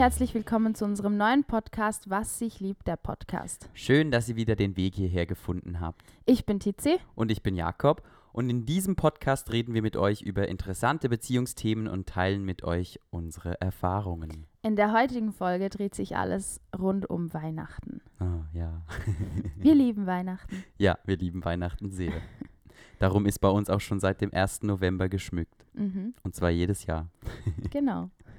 herzlich willkommen zu unserem neuen Podcast Was sich liebt, der Podcast. Schön, dass ihr wieder den Weg hierher gefunden habt. Ich bin Tizi. Und ich bin Jakob. Und in diesem Podcast reden wir mit euch über interessante Beziehungsthemen und teilen mit euch unsere Erfahrungen. In der heutigen Folge dreht sich alles rund um Weihnachten. Oh, ja. Wir lieben Weihnachten. Ja, wir lieben Weihnachten sehr. Darum ist bei uns auch schon seit dem 1. November geschmückt. Mhm, Und zwar jedes Jahr. genau.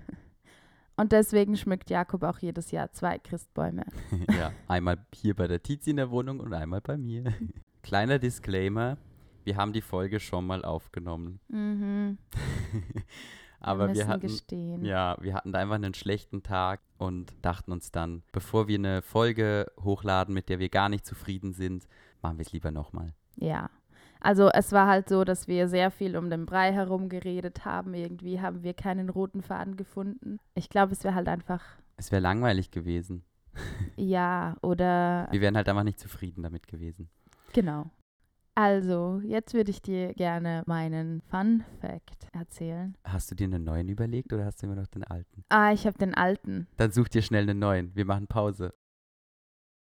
Und deswegen schmückt Jakob auch jedes Jahr zwei Christbäume. ja, einmal hier bei der Tizi in der Wohnung und einmal bei mir. Kleiner Disclaimer, wir haben die Folge schon mal aufgenommen. Mhm. Aber müssen wir hatten, gestehen. ja, wir hatten da einfach einen schlechten Tag und dachten uns dann, bevor wir eine Folge hochladen, mit der wir gar nicht zufrieden sind, machen wir es lieber nochmal. Ja. Also es war halt so, dass wir sehr viel um den Brei herum geredet haben. Irgendwie haben wir keinen roten Faden gefunden. Ich glaube, es wäre halt einfach, Es wäre langweilig gewesen. ja, oder Wir wären halt einfach nicht zufrieden damit gewesen. genau. Also, jetzt würde ich dir gerne meinen Fun Fact erzählen. Hast du dir einen neuen überlegt oder hast du immer noch den alten? Ah, ich habe den alten. Dann such dir schnell einen neuen. Wir machen Pause.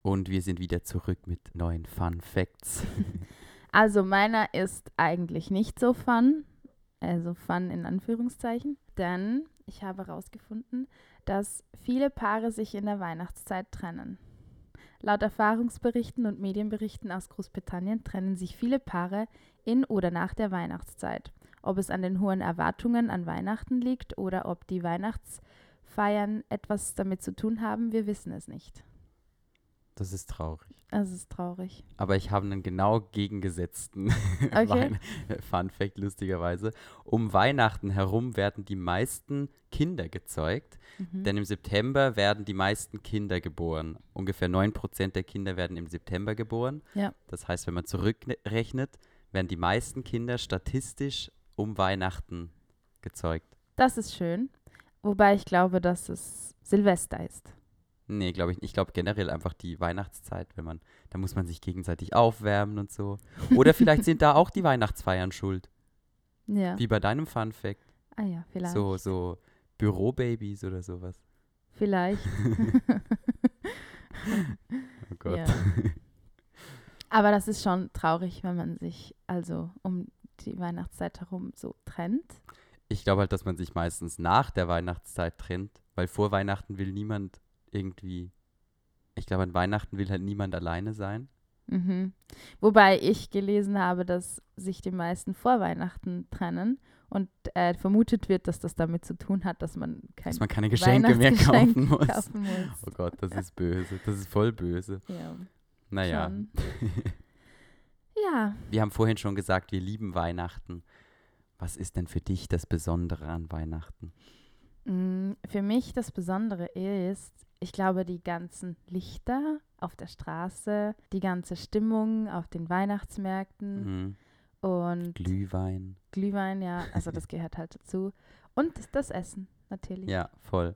Und wir sind wieder zurück mit neuen Fun Facts. Also, meiner ist eigentlich nicht so fun. Also fun in Anführungszeichen. Denn ich habe herausgefunden, dass viele Paare sich in der Weihnachtszeit trennen. Laut Erfahrungsberichten und Medienberichten aus Großbritannien trennen sich viele Paare in oder nach der Weihnachtszeit. Ob es an den hohen Erwartungen an Weihnachten liegt oder ob die Weihnachtsfeiern etwas damit zu tun haben, wir wissen es nicht. Das ist traurig. Es ist traurig. Aber ich habe einen genau gegengesetzten Okay. Fun Fact, lustigerweise. Um Weihnachten herum werden die meisten Kinder gezeugt, Mhm. denn im September werden die meisten Kinder geboren. Ungefähr 9% der Kinder werden im September geboren. Ja. Das heißt, wenn man zurückrechnet, werden die meisten Kinder statistisch um Weihnachten gezeugt. Das ist schön. Wobei ich glaube, dass es Silvester ist. Nee, glaube ich nicht. Ich glaube generell einfach die Weihnachtszeit, wenn man, da muss man sich gegenseitig aufwärmen und so. Oder vielleicht sind da auch die Weihnachtsfeiern schuld. Ja. Wie bei deinem Fun Fact. Ah ja, vielleicht. So, so Bürobabys oder sowas. Vielleicht. Oh Gott. Ja. Aber das ist schon traurig, wenn man sich also um die Weihnachtszeit herum so trennt. Ich glaube halt, dass man sich meistens nach der Weihnachtszeit trennt, weil vor Weihnachten will niemand irgendwie. Ich glaube, an Weihnachten will halt niemand alleine sein. Mhm. Wobei ich gelesen habe, dass sich die meisten vor Weihnachten trennen und äh, vermutet wird, dass das damit zu tun hat, dass man kein Dass man keine Geschenke mehr kaufen muss. kaufen muss. Oh Gott, das ist böse. Das ist voll böse. Ja, Naja. ja, Wir haben vorhin schon gesagt, wir lieben Weihnachten. Was ist denn für dich das Besondere an Weihnachten? Mm, Für mich das Besondere ist, ich glaube, die ganzen Lichter auf der Straße, die ganze Stimmung auf den Weihnachtsmärkten Mhm. und Glühwein. Glühwein, ja, also das gehört halt dazu. Und das Essen, natürlich. Ja, voll.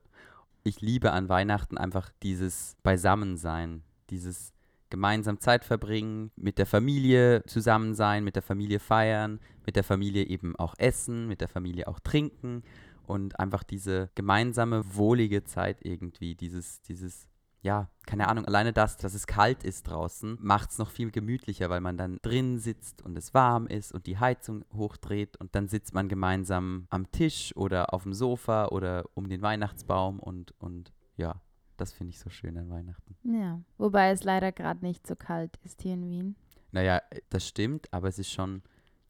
Ich liebe an Weihnachten einfach dieses Beisammensein, dieses gemeinsam Zeit verbringen, mit der Familie zusammen sein, mit der Familie feiern, mit der Familie eben auch essen, mit der Familie auch trinken und einfach diese gemeinsame, wohlige Zeit irgendwie, dieses, dieses, ja, keine Ahnung, alleine das, dass es kalt ist draußen, macht es noch viel gemütlicher, weil man dann drin sitzt und es warm ist und die Heizung hochdreht und dann sitzt man gemeinsam am Tisch oder auf dem Sofa oder um den Weihnachtsbaum und, und ja, das finde ich so schön an Weihnachten. Ja, wobei es leider gerade nicht so kalt ist hier in Wien. Naja, das stimmt, aber es ist schon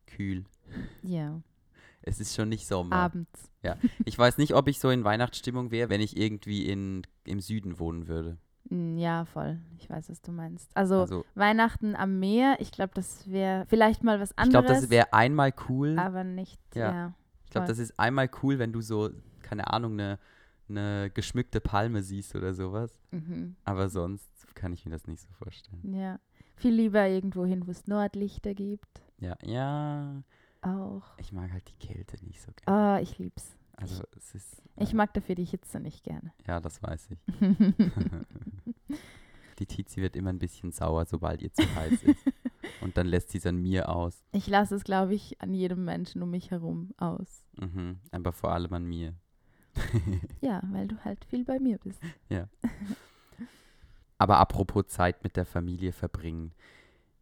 kühl. Ja, Es ist schon nicht Sommer. abends. Ich weiß nicht, ob ich so in Weihnachtsstimmung wäre, wenn ich irgendwie in, im Süden wohnen würde. Mm, Ja, voll. Ich weiß, was du meinst. Also, Also, Weihnachten am Meer, ich glaube, das wäre vielleicht mal was ich anderes. glaube, das wäre einmal cool. aber nicht, Ja. ja. Ich glaube, das ist einmal cool, wenn du so, keine Ahnung, eine eine geschmückte Palme siehst oder sowas. Mhm. Aber sonst kann ich mir das nicht so vorstellen. Ja. Viel lieber irgendwo hin, wo es Nordlichter gibt. Ja, ja. Auch. Ich mag halt die Kälte nicht so gerne. Oh, ich lieb's. Also es ist. Ich ja, mag dafür die Hitze nicht gerne. Ja, das weiß ich. Die Tizi wird immer ein bisschen sauer, sobald ihr zu heiß ist. Und dann lässt sie es an mir aus. ich lasse es, glaube ich, an jedem Menschen um mich herum aus. Mhm. Aber vor allem an mir. Ja, weil du halt viel bei mir bist. Aber apropos Zeit mit der Familie verbringen.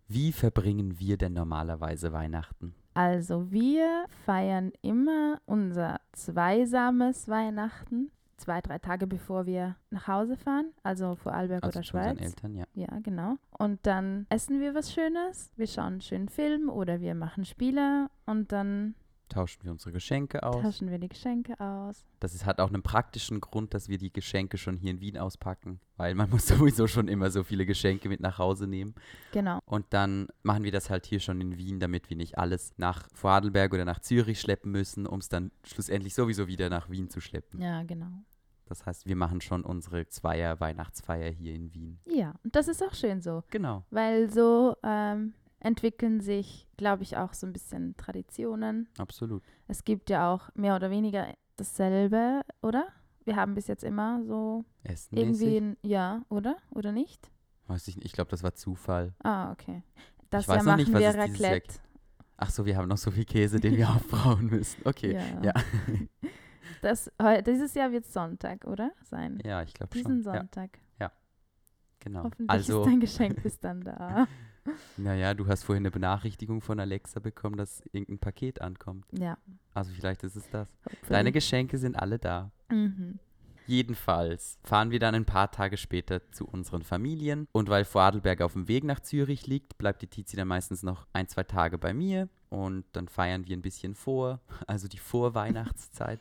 Wie verbringen wir denn normalerweise Weihnachten? Also wir feiern immer unser zweisames Weihnachten, zwei, drei Tage bevor wir nach Hause fahren, also Vorarlberg Also oder zu unseren Schweiz. Eltern, ja. Ja, genau. Und dann essen wir was Schönes, wir schauen einen schönen Film oder wir machen Spiele und dann Tauschen wir unsere Geschenke aus. tauschen wir die Geschenke aus. Das ist, hat auch einen praktischen Grund, dass wir die Geschenke schon hier in Wien auspacken, weil man muss sowieso schon immer so viele Geschenke mit nach Hause nehmen. Genau. Und dann machen wir das halt hier schon in Wien, damit wir nicht alles nach Vorarlberg oder nach Zürich schleppen müssen, um es dann schlussendlich sowieso wieder nach Wien zu schleppen. Ja, genau. Das heißt, wir machen schon unsere Zweier-Weihnachtsfeier hier in Wien. Ja, und das ist auch schön so, Genau. weil so ähm, entwickeln sich, glaube ich, auch so ein bisschen Traditionen. Absolut. Es gibt ja auch mehr oder weniger dasselbe, oder? Wir haben bis jetzt immer so Essen irgendwie, ein, ja, oder? Oder nicht? Weiß ich nicht. Ich glaube, das war Zufall. Ah, okay. Das weiß Jahr noch machen nicht, was wir dieses Jahr Raclette. Ach so, wir haben noch so viel Käse, den wir aufbrauen müssen. Okay. Ja. Ja. Das, dieses Jahr wird Sonntag, oder? Sein. Ja, ich glaube Diesen schon. Ja, Sonntag. Genau. Hoffentlich Also, ist dein Geschenk bis dann da. naja, du hast vorhin eine Benachrichtigung von Alexa bekommen, dass irgendein Paket ankommt. ja. Also vielleicht ist es das. hopefully. Deine Geschenke sind alle da. Mhm. Jedenfalls fahren wir dann ein paar Tage später zu unseren Familien. Und weil Vorarlberg auf dem Weg nach Zürich liegt, bleibt die Tizi dann meistens noch ein, zwei Tage bei mir. Und dann feiern wir ein bisschen vor, also die Vorweihnachtszeit.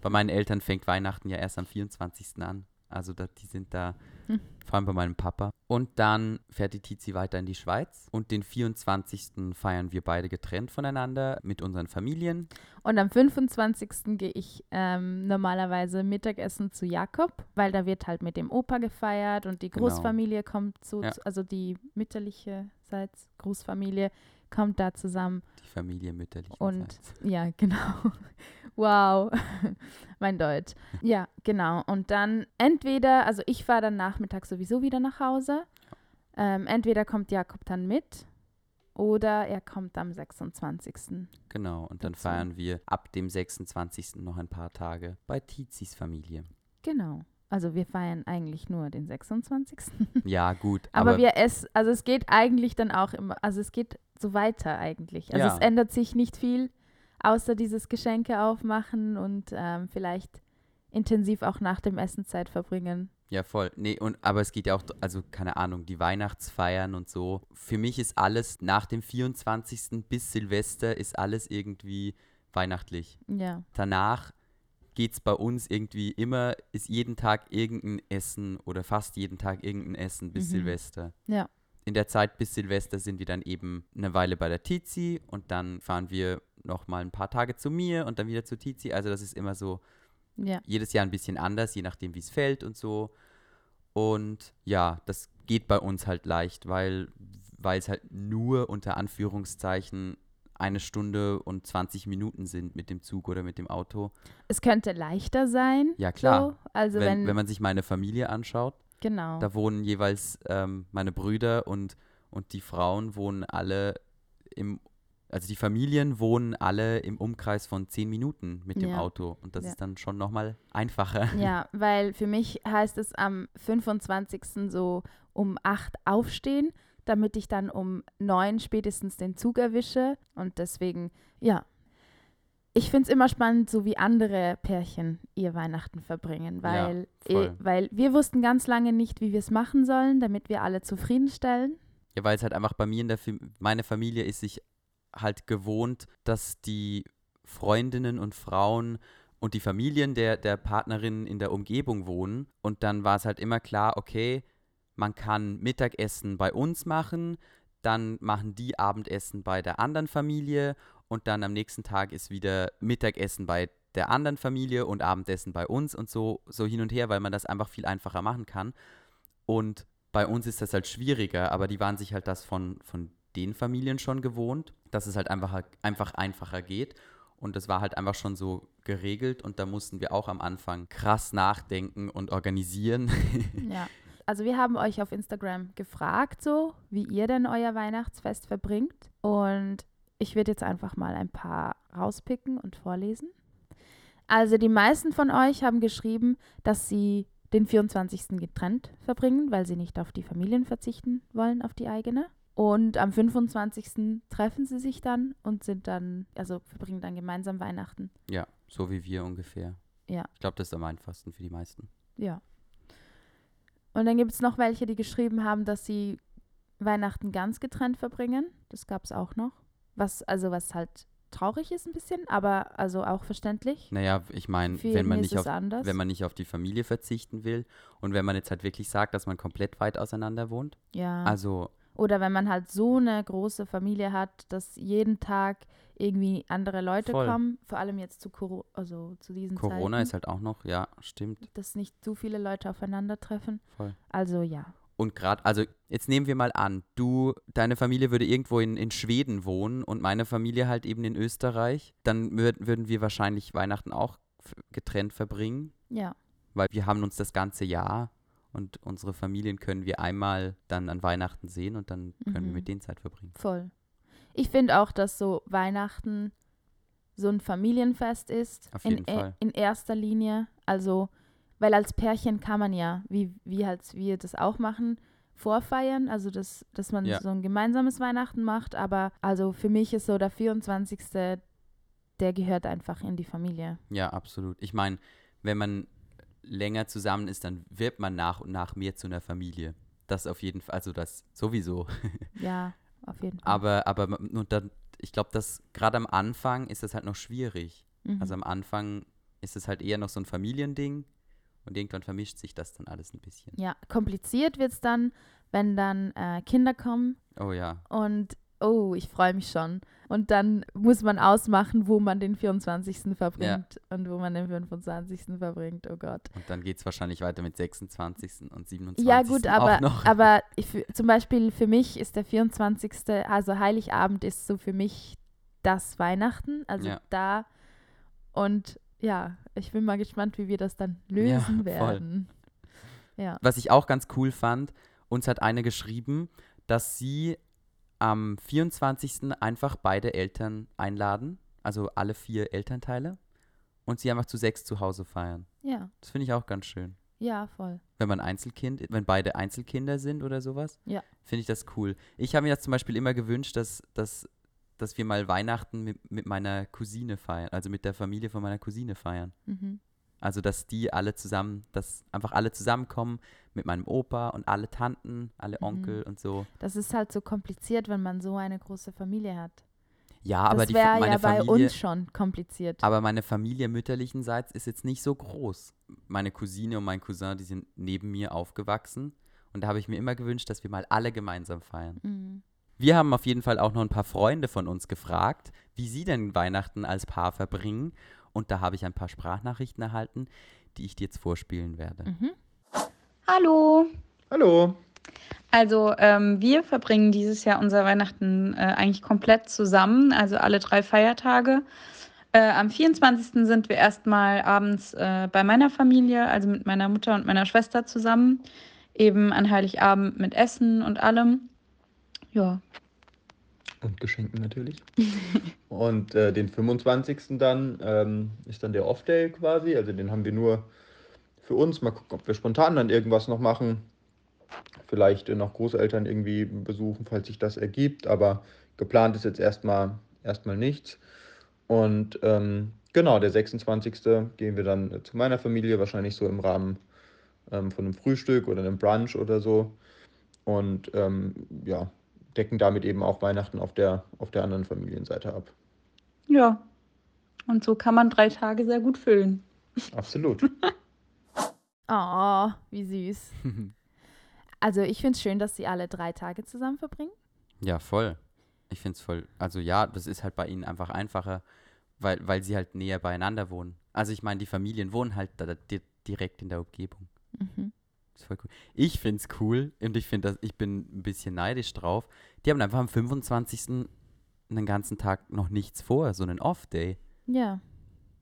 bei meinen Eltern fängt Weihnachten ja erst am 24. an. Also da, die sind da, Hm. vor allem bei meinem Papa. Und dann fährt die Tizi weiter in die Schweiz. Und den 24. feiern wir beide getrennt voneinander mit unseren Familien. Und am 25. gehe ich ähm, normalerweise Mittagessen zu Jakob, weil da wird halt mit dem Opa gefeiert und die Genau. Großfamilie kommt so, Ja. zu- also die mütterliche Seits Großfamilie kommt da zusammen. Die Familie mütterlich. Und ja, genau. Wow, mein Deutsch. Ja, genau. Und dann entweder, also ich fahre dann nachmittags sowieso wieder nach Hause. Ähm, entweder kommt Jakob dann mit oder er kommt am 26. Genau, und dann dazu. feiern wir ab dem 26. noch ein paar Tage bei Tizis Familie. Genau. Also wir feiern eigentlich nur den 26. Ja, gut, Aber, aber, wir essen, also es geht eigentlich dann auch immer, also es geht so weiter eigentlich. Also Ja. es ändert sich nicht viel, außer dieses Geschenke aufmachen und ähm, vielleicht intensiv auch nach dem Essen Zeit verbringen. ja voll. Nee, und aber es geht ja auch, also keine Ahnung, die Weihnachtsfeiern und so. Für mich ist alles nach dem 24. bis Silvester ist alles irgendwie weihnachtlich. Ja, Danach geht es bei uns irgendwie immer, ist jeden Tag irgendein Essen oder fast jeden Tag irgendein Essen bis Mhm. Silvester. Ja. In der Zeit bis Silvester sind wir dann eben eine Weile bei der Tizi und dann fahren wir noch mal ein paar Tage zu mir und dann wieder zu Tizi. Also das ist immer so ja, jedes Jahr ein bisschen anders, je nachdem wie es fällt und so. Und ja, das geht bei uns halt leicht, weil weil es halt nur unter Anführungszeichen eine Stunde und 20 Minuten sind mit dem Zug oder mit dem Auto. es könnte leichter sein. Ja, klar. So. Also wenn, wenn, wenn man sich meine Familie anschaut, genau. da wohnen jeweils ähm, meine Brüder und, und die Frauen wohnen alle im, also die Familien wohnen alle im Umkreis von 10 Minuten mit dem Ja. Auto. Und das Ja. ist dann schon nochmal einfacher. Ja, weil für mich heißt es am 25. so um 8 aufstehen, damit ich dann um 9 spätestens den Zug erwische. Und deswegen, ja. Ich finde es immer spannend, so wie andere Pärchen ihr Weihnachten verbringen, weil, voll. eh, weil wir wussten ganz lange nicht, wie wir es machen sollen, damit wir alle zufriedenstellen. Ja, weil es halt einfach bei mir in der Fam meine Familie ist sich halt gewohnt, dass die Freundinnen und Frauen und die Familien der, der Partnerinnen in der Umgebung wohnen. Und dann war es halt immer klar, okay, man kann Mittagessen bei uns machen, dann machen die Abendessen bei der anderen Familie und dann am nächsten Tag ist wieder Mittagessen bei der anderen Familie und Abendessen bei uns und so, so hin und her, weil man das einfach viel einfacher machen kann. Und bei uns ist das halt schwieriger, aber die waren sich halt das von, von den Familien schon gewohnt, dass es halt einfach, einfach einfacher geht. Und das war halt einfach schon so geregelt und da mussten wir auch am Anfang krass nachdenken und organisieren. Ja. Also wir haben euch auf Instagram gefragt, so wie ihr denn euer Weihnachtsfest verbringt. Und ich werde jetzt einfach mal ein paar rauspicken und vorlesen. Also die meisten von euch haben geschrieben, dass sie den 24. getrennt verbringen, weil sie nicht auf die Familien verzichten wollen, auf die eigene. Und am 25. treffen sie sich dann und sind dann, also verbringen dann gemeinsam Weihnachten. Ja, so wie wir ungefähr. Ja. Ich glaube, das ist am einfachsten für die meisten. Ja. Und dann gibt es noch welche, die geschrieben haben, dass sie Weihnachten ganz getrennt verbringen. Das gab es auch noch. Was, also was halt traurig ist ein bisschen, aber also auch verständlich. Naja, ich meine, wenn man, nicht auf, wenn man nicht auf die Familie verzichten will und wenn man jetzt halt wirklich sagt, dass man komplett weit auseinander wohnt. ja. Also, Oder wenn man halt so eine große Familie hat, dass jeden Tag irgendwie andere Leute Voll. kommen, vor allem jetzt zu, Coro also zu diesen Corona Zeiten, ist halt auch noch, ja, stimmt, dass nicht zu viele Leute aufeinandertreffen. voll. Also ja. Und gerade, also jetzt nehmen wir mal an, du, deine Familie würde irgendwo in, in Schweden wohnen und meine Familie halt eben in Österreich, dann würd, würden wir wahrscheinlich Weihnachten auch getrennt verbringen, Ja. weil wir haben uns das ganze Jahr und unsere Familien können wir einmal dann an Weihnachten sehen und dann können wir Mhm. mit denen Zeit verbringen. Voll. Ich finde auch, dass so Weihnachten so ein Familienfest ist. Auf in, jeden e- Fall. in erster Linie. Also, weil als Pärchen kann man ja, wie, wie halt wir das auch machen, vorfeiern. Also, das, dass man Ja. so ein gemeinsames Weihnachten macht. Aber also für mich ist so der 24. Der gehört einfach in die Familie. Ja, absolut. Ich meine, wenn man länger zusammen ist, dann wird man nach und nach mehr zu einer Familie. Das auf jeden Fall, also das sowieso. Ja, auf jeden Fall. Aber, aber und dann, ich glaube, dass gerade am Anfang ist das halt noch schwierig. Mhm. Also am Anfang ist es halt eher noch so ein Familiending und irgendwann vermischt sich das dann alles ein bisschen. ja, kompliziert wird es dann, wenn dann äh, Kinder kommen Oh ja, Und oh, ich freue mich schon. Und dann muss man ausmachen, wo man den 24. verbringt und wo man den 25. verbringt. Oh Gott. und dann geht es wahrscheinlich weiter mit 26. und 27. Ja, gut, aber, aber ich, zum Beispiel für mich ist der 24., also Heiligabend ist so für mich das Weihnachten. Also Ja. da und ja, ich bin mal gespannt, wie wir das dann lösen voll. werden. Ja. Was ich auch ganz cool fand, uns hat eine geschrieben, dass sie am 24. einfach beide Eltern einladen, also alle vier Elternteile, und sie einfach zu sechs zu Hause feiern. Ja, Das finde ich auch ganz schön. ja, voll. Wenn man Einzelkind, wenn beide Einzelkinder sind oder sowas, Ja. finde ich das cool. Ich habe mir das zum Beispiel immer gewünscht, dass, dass, dass wir mal Weihnachten mit, mit meiner Cousine feiern, also mit der Familie von meiner Cousine feiern. Mhm. Also, dass die alle zusammen, dass einfach alle zusammenkommen mit meinem Opa und alle Tanten, alle Mhm. Onkel und so. Das ist halt so kompliziert, wenn man so eine große Familie hat. Ja, aber das die, wäre meine ja bei Familie, uns schon kompliziert. aber meine Familie mütterlichenseits ist jetzt nicht so groß. Meine Cousine und mein Cousin, die sind neben mir aufgewachsen und da habe ich mir immer gewünscht, dass wir mal alle gemeinsam feiern. Mhm. Wir haben auf jeden Fall auch noch ein paar Freunde von uns gefragt, wie sie denn Weihnachten als Paar verbringen und da habe ich ein paar Sprachnachrichten erhalten, die ich dir jetzt vorspielen werde. Mhm. Hallo. Hallo. Also ähm, wir verbringen dieses Jahr unser Weihnachten äh, eigentlich komplett zusammen, also alle drei Feiertage. Äh, am 24. sind wir erstmal abends äh, bei meiner Familie, also mit meiner Mutter und meiner Schwester zusammen, eben an Heiligabend mit Essen und allem. Ja, Und Geschenken natürlich. Und äh, den 25. dann ähm, ist dann der Off-Day quasi. Also den haben wir nur für uns. Mal gucken, ob wir spontan dann irgendwas noch machen. Vielleicht äh, noch Großeltern irgendwie besuchen, falls sich das ergibt. Aber geplant ist jetzt erstmal erstmal nichts. Und ähm, genau, der 26. gehen wir dann äh, zu meiner Familie, wahrscheinlich so im Rahmen ähm, von einem Frühstück oder einem Brunch oder so. Und ähm, ja, decken damit eben auch Weihnachten auf der, auf der anderen Familienseite ab. ja. Und so kann man drei Tage sehr gut füllen. Absolut. Oh, wie süß. Also ich finde es schön, dass sie alle drei Tage zusammen verbringen. Ja, voll. Ich finde es voll. Also ja, das ist halt bei ihnen einfach einfacher, weil, weil sie halt näher beieinander wohnen. Also ich meine, die Familien wohnen halt da, di direkt in der Umgebung. Mhm. Ist voll cool. Ich finde es cool und ich finde, ich bin ein bisschen neidisch drauf. Die haben einfach am 25. einen ganzen Tag noch nichts vor, so einen Off-Day. Ja,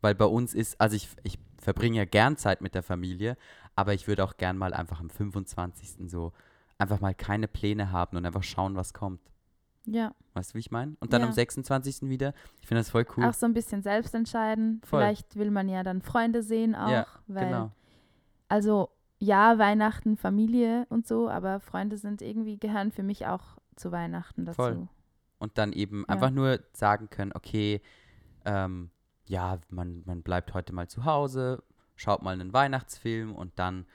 Weil bei uns ist, also ich, ich verbringe ja gern Zeit mit der Familie, aber ich würde auch gern mal einfach am 25. so einfach mal keine Pläne haben und einfach schauen, was kommt. Ja, Weißt du, wie ich meine? Und dann Ja. am 26. wieder. Ich finde das voll cool. auch so ein bisschen selbst entscheiden. Voll. Vielleicht will man ja dann Freunde sehen auch. Ja, weil, genau. Also ja, Weihnachten, Familie und so, aber Freunde sind irgendwie, gehören für mich auch zu Weihnachten dazu. Voll. Und dann eben Ja. einfach nur sagen können, okay, ähm, ja, man, man bleibt heute mal zu Hause, schaut mal einen Weihnachtsfilm und dann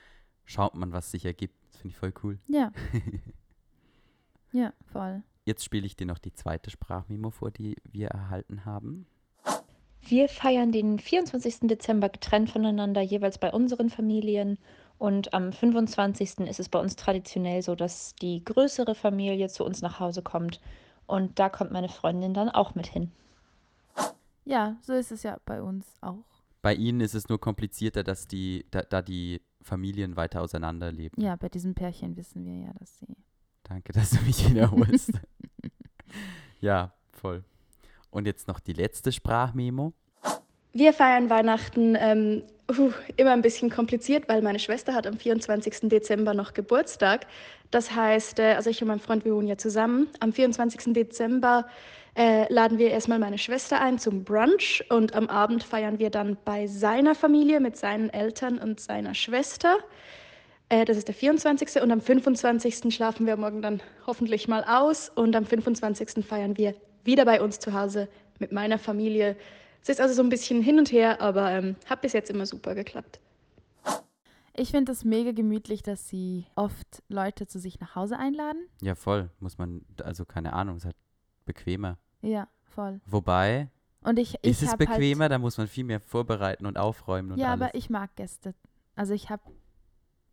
schaut man, was sich ergibt. Das finde ich voll cool. Ja. ja, voll. Jetzt spiele ich dir noch die zweite Sprachmemo vor, die wir erhalten haben. Wir feiern den 24. Dezember getrennt voneinander, jeweils bei unseren Familien. Und am 25. ist es bei uns traditionell so, dass die größere Familie zu uns nach Hause kommt. Und da kommt meine Freundin dann auch mit hin. Ja, so ist es ja bei uns auch. Bei ihnen ist es nur komplizierter, dass die, da, da die Familien weiter auseinanderleben. Ja, bei diesem Pärchen wissen wir ja, dass sie. Danke, dass du mich wiederholst. ja, voll. Und jetzt noch die letzte Sprachmemo. Wir feiern Weihnachten ähm, uh, immer ein bisschen kompliziert, weil meine Schwester hat am 24. Dezember noch Geburtstag. Das heißt, äh, also ich und mein Freund, wir wohnen ja zusammen. Am 24. Dezember äh, laden wir erstmal meine Schwester ein zum Brunch und am Abend feiern wir dann bei seiner Familie mit seinen Eltern und seiner Schwester. Äh, das ist der 24. Und am 25. schlafen wir morgen dann hoffentlich mal aus. Und am 25. feiern wir wieder bei uns zu Hause mit meiner Familie. Es ist also so ein bisschen hin und her, aber ähm, hat bis jetzt immer super geklappt. Ich finde es mega gemütlich, dass sie oft Leute zu sich nach Hause einladen. Ja, voll. Muss man, also keine Ahnung, ist halt bequemer. Ja, voll. Wobei, Und ich, ich ist es hab bequemer, Halt, da muss man viel mehr vorbereiten und aufräumen und ja, alles. aber ich mag Gäste. Also ich habe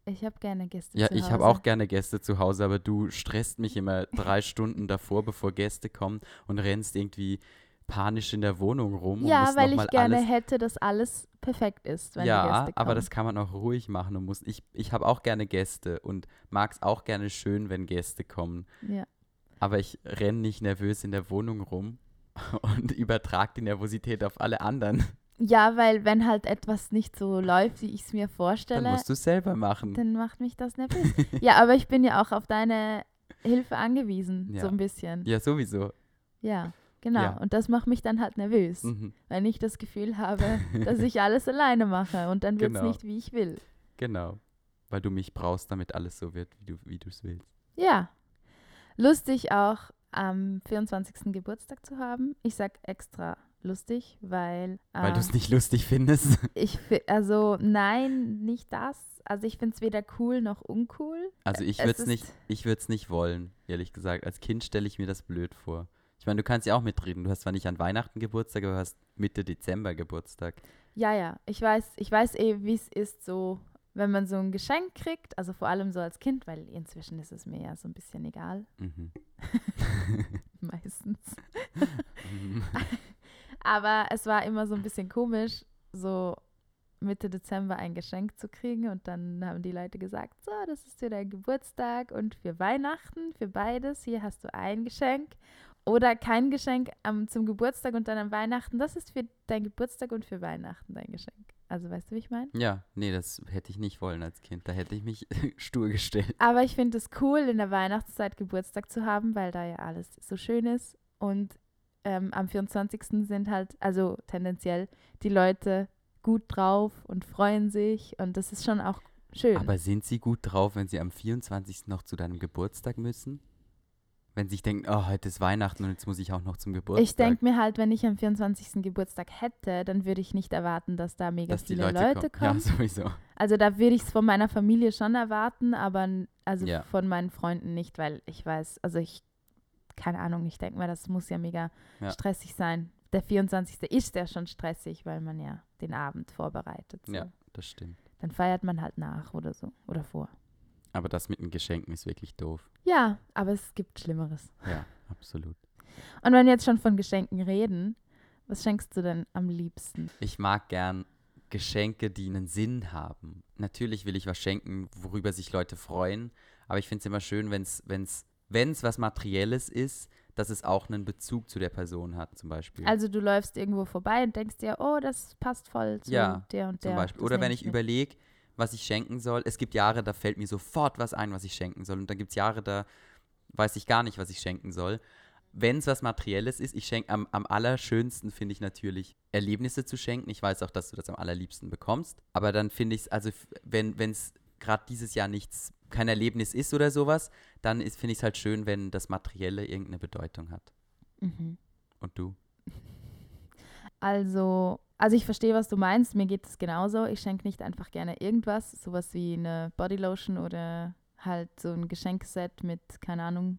ich hab gerne Gäste Ja, zu ich Hause. habe auch gerne Gäste zu Hause, aber du stresst mich immer drei Stunden davor, bevor Gäste kommen und rennst irgendwie panisch in der Wohnung rum. und Ja, weil noch ich gerne alles hätte, dass alles perfekt ist, wenn die ja, Gäste kommen. aber das kann man auch ruhig machen und muss. Ich, ich habe auch gerne Gäste und mag es auch gerne schön, wenn Gäste kommen. ja. Aber ich renne nicht nervös in der Wohnung rum und übertrage die Nervosität auf alle anderen. ja, weil wenn halt etwas nicht so läuft, wie ich es mir vorstelle, Dann musst du es selber machen. dann macht mich das nervös. ja, aber ich bin ja auch auf deine Hilfe angewiesen, so Ja. ein bisschen. Ja, sowieso. Ja, genau. Ja. Und das macht mich dann halt nervös, Mhm. wenn ich das Gefühl habe, dass ich alles alleine mache und dann wird es Genau. nicht, wie ich will. Genau. Weil du mich brauchst, damit alles so wird, wie du es willst. Ja. Lustig auch am 24. Geburtstag zu haben. Ich sag extra lustig, weil. Weil äh, du es nicht lustig findest. Ich, also nein, nicht das. Also ich finde es weder cool noch uncool. Also ich würde es nicht, ich würde es nicht wollen, ehrlich gesagt. Als Kind stelle ich mir das blöd vor. Ich meine, du kannst ja auch mitreden. Du hast zwar nicht an Weihnachten Geburtstag, aber du hast Mitte Dezember Geburtstag. Ja, ja, ich weiß, ich weiß eh, wie es ist, so, wenn man so ein Geschenk kriegt, also vor allem so als Kind, weil inzwischen ist es mir ja so ein bisschen egal, Mhm. meistens. Aber es war immer so ein bisschen komisch, so Mitte Dezember ein Geschenk zu kriegen und dann haben die Leute gesagt, so, das ist für dein Geburtstag und für Weihnachten, für beides, hier hast du ein Geschenk. Oder kein Geschenk am, zum Geburtstag und dann am Weihnachten, das ist für dein Geburtstag und für Weihnachten dein Geschenk. Also weißt du, wie ich meine? ja, nee, das hätte ich nicht wollen als Kind. Da hätte ich mich stur gestellt. Aber ich finde es cool, in der Weihnachtszeit Geburtstag zu haben, weil da ja alles so schön ist. Und ähm, am 24. sind halt, also tendenziell, die Leute gut drauf und freuen sich. Und das ist schon auch schön. Aber sind sie gut drauf, wenn sie am 24. noch zu deinem Geburtstag müssen? Wenn sie sich denken, oh, heute ist Weihnachten und jetzt muss ich auch noch zum Geburtstag. ich denke mir halt, wenn ich am 24. Geburtstag hätte, dann würde ich nicht erwarten, dass da mega dass die viele Leute, Leute, kommen. Ja, sowieso. Also da würde ich es von meiner Familie schon erwarten, aber also Ja. von meinen Freunden nicht, weil ich weiß, also ich, keine Ahnung, ich denke mal, das muss ja mega Ja. stressig sein. Der 24. ist ja schon stressig, weil man ja den Abend vorbereitet. So. Ja, das stimmt. Dann feiert man halt nach oder so oder vor. Aber das mit den Geschenken ist wirklich doof. Ja, aber es gibt Schlimmeres. Ja, absolut. Und wenn wir jetzt schon von Geschenken reden, was schenkst du denn am liebsten? Ich mag gern Geschenke, die einen Sinn haben. Natürlich will ich was schenken, worüber sich Leute freuen, aber ich finde es immer schön, wenn es wenn's, wenn's was Materielles ist, dass es auch einen Bezug zu der Person hat, zum Beispiel. Also du läufst irgendwo vorbei und denkst dir, oh, das passt voll zu Ja, der und zum der. Beispiel. das Oder wenn ich überlege, was ich schenken soll. Es gibt Jahre, da fällt mir sofort was ein, was ich schenken soll. Und dann gibt es Jahre, da weiß ich gar nicht, was ich schenken soll. wenn es was Materielles ist, ich schenke am, am allerschönsten, finde ich natürlich, Erlebnisse zu schenken. Ich weiß auch, dass du das am allerliebsten bekommst. Aber dann finde ich es, also wenn es gerade dieses Jahr nichts, kein Erlebnis ist oder sowas, dann finde ich es halt schön, wenn das Materielle irgendeine Bedeutung hat. Mhm. Und du? Also, also ich verstehe, was du meinst. Mir geht es genauso. Ich schenke nicht einfach gerne irgendwas, sowas wie eine Bodylotion oder halt so ein Geschenkset mit, keine Ahnung.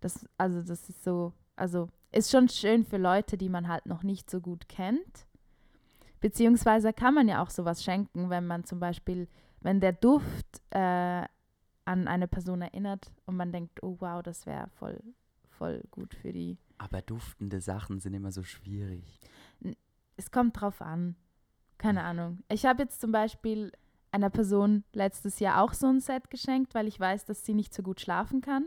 Das, also das ist so, also ist schon schön für Leute, die man halt noch nicht so gut kennt. Beziehungsweise kann man ja auch sowas schenken, wenn man zum Beispiel, wenn der Duft äh, an eine Person erinnert und man denkt, oh wow, das wäre voll, voll gut für die. Aber duftende Sachen sind immer so schwierig. Es kommt drauf an. Keine Ahnung. Ich habe jetzt zum Beispiel einer Person letztes Jahr auch so ein Set geschenkt, weil ich weiß, dass sie nicht so gut schlafen kann.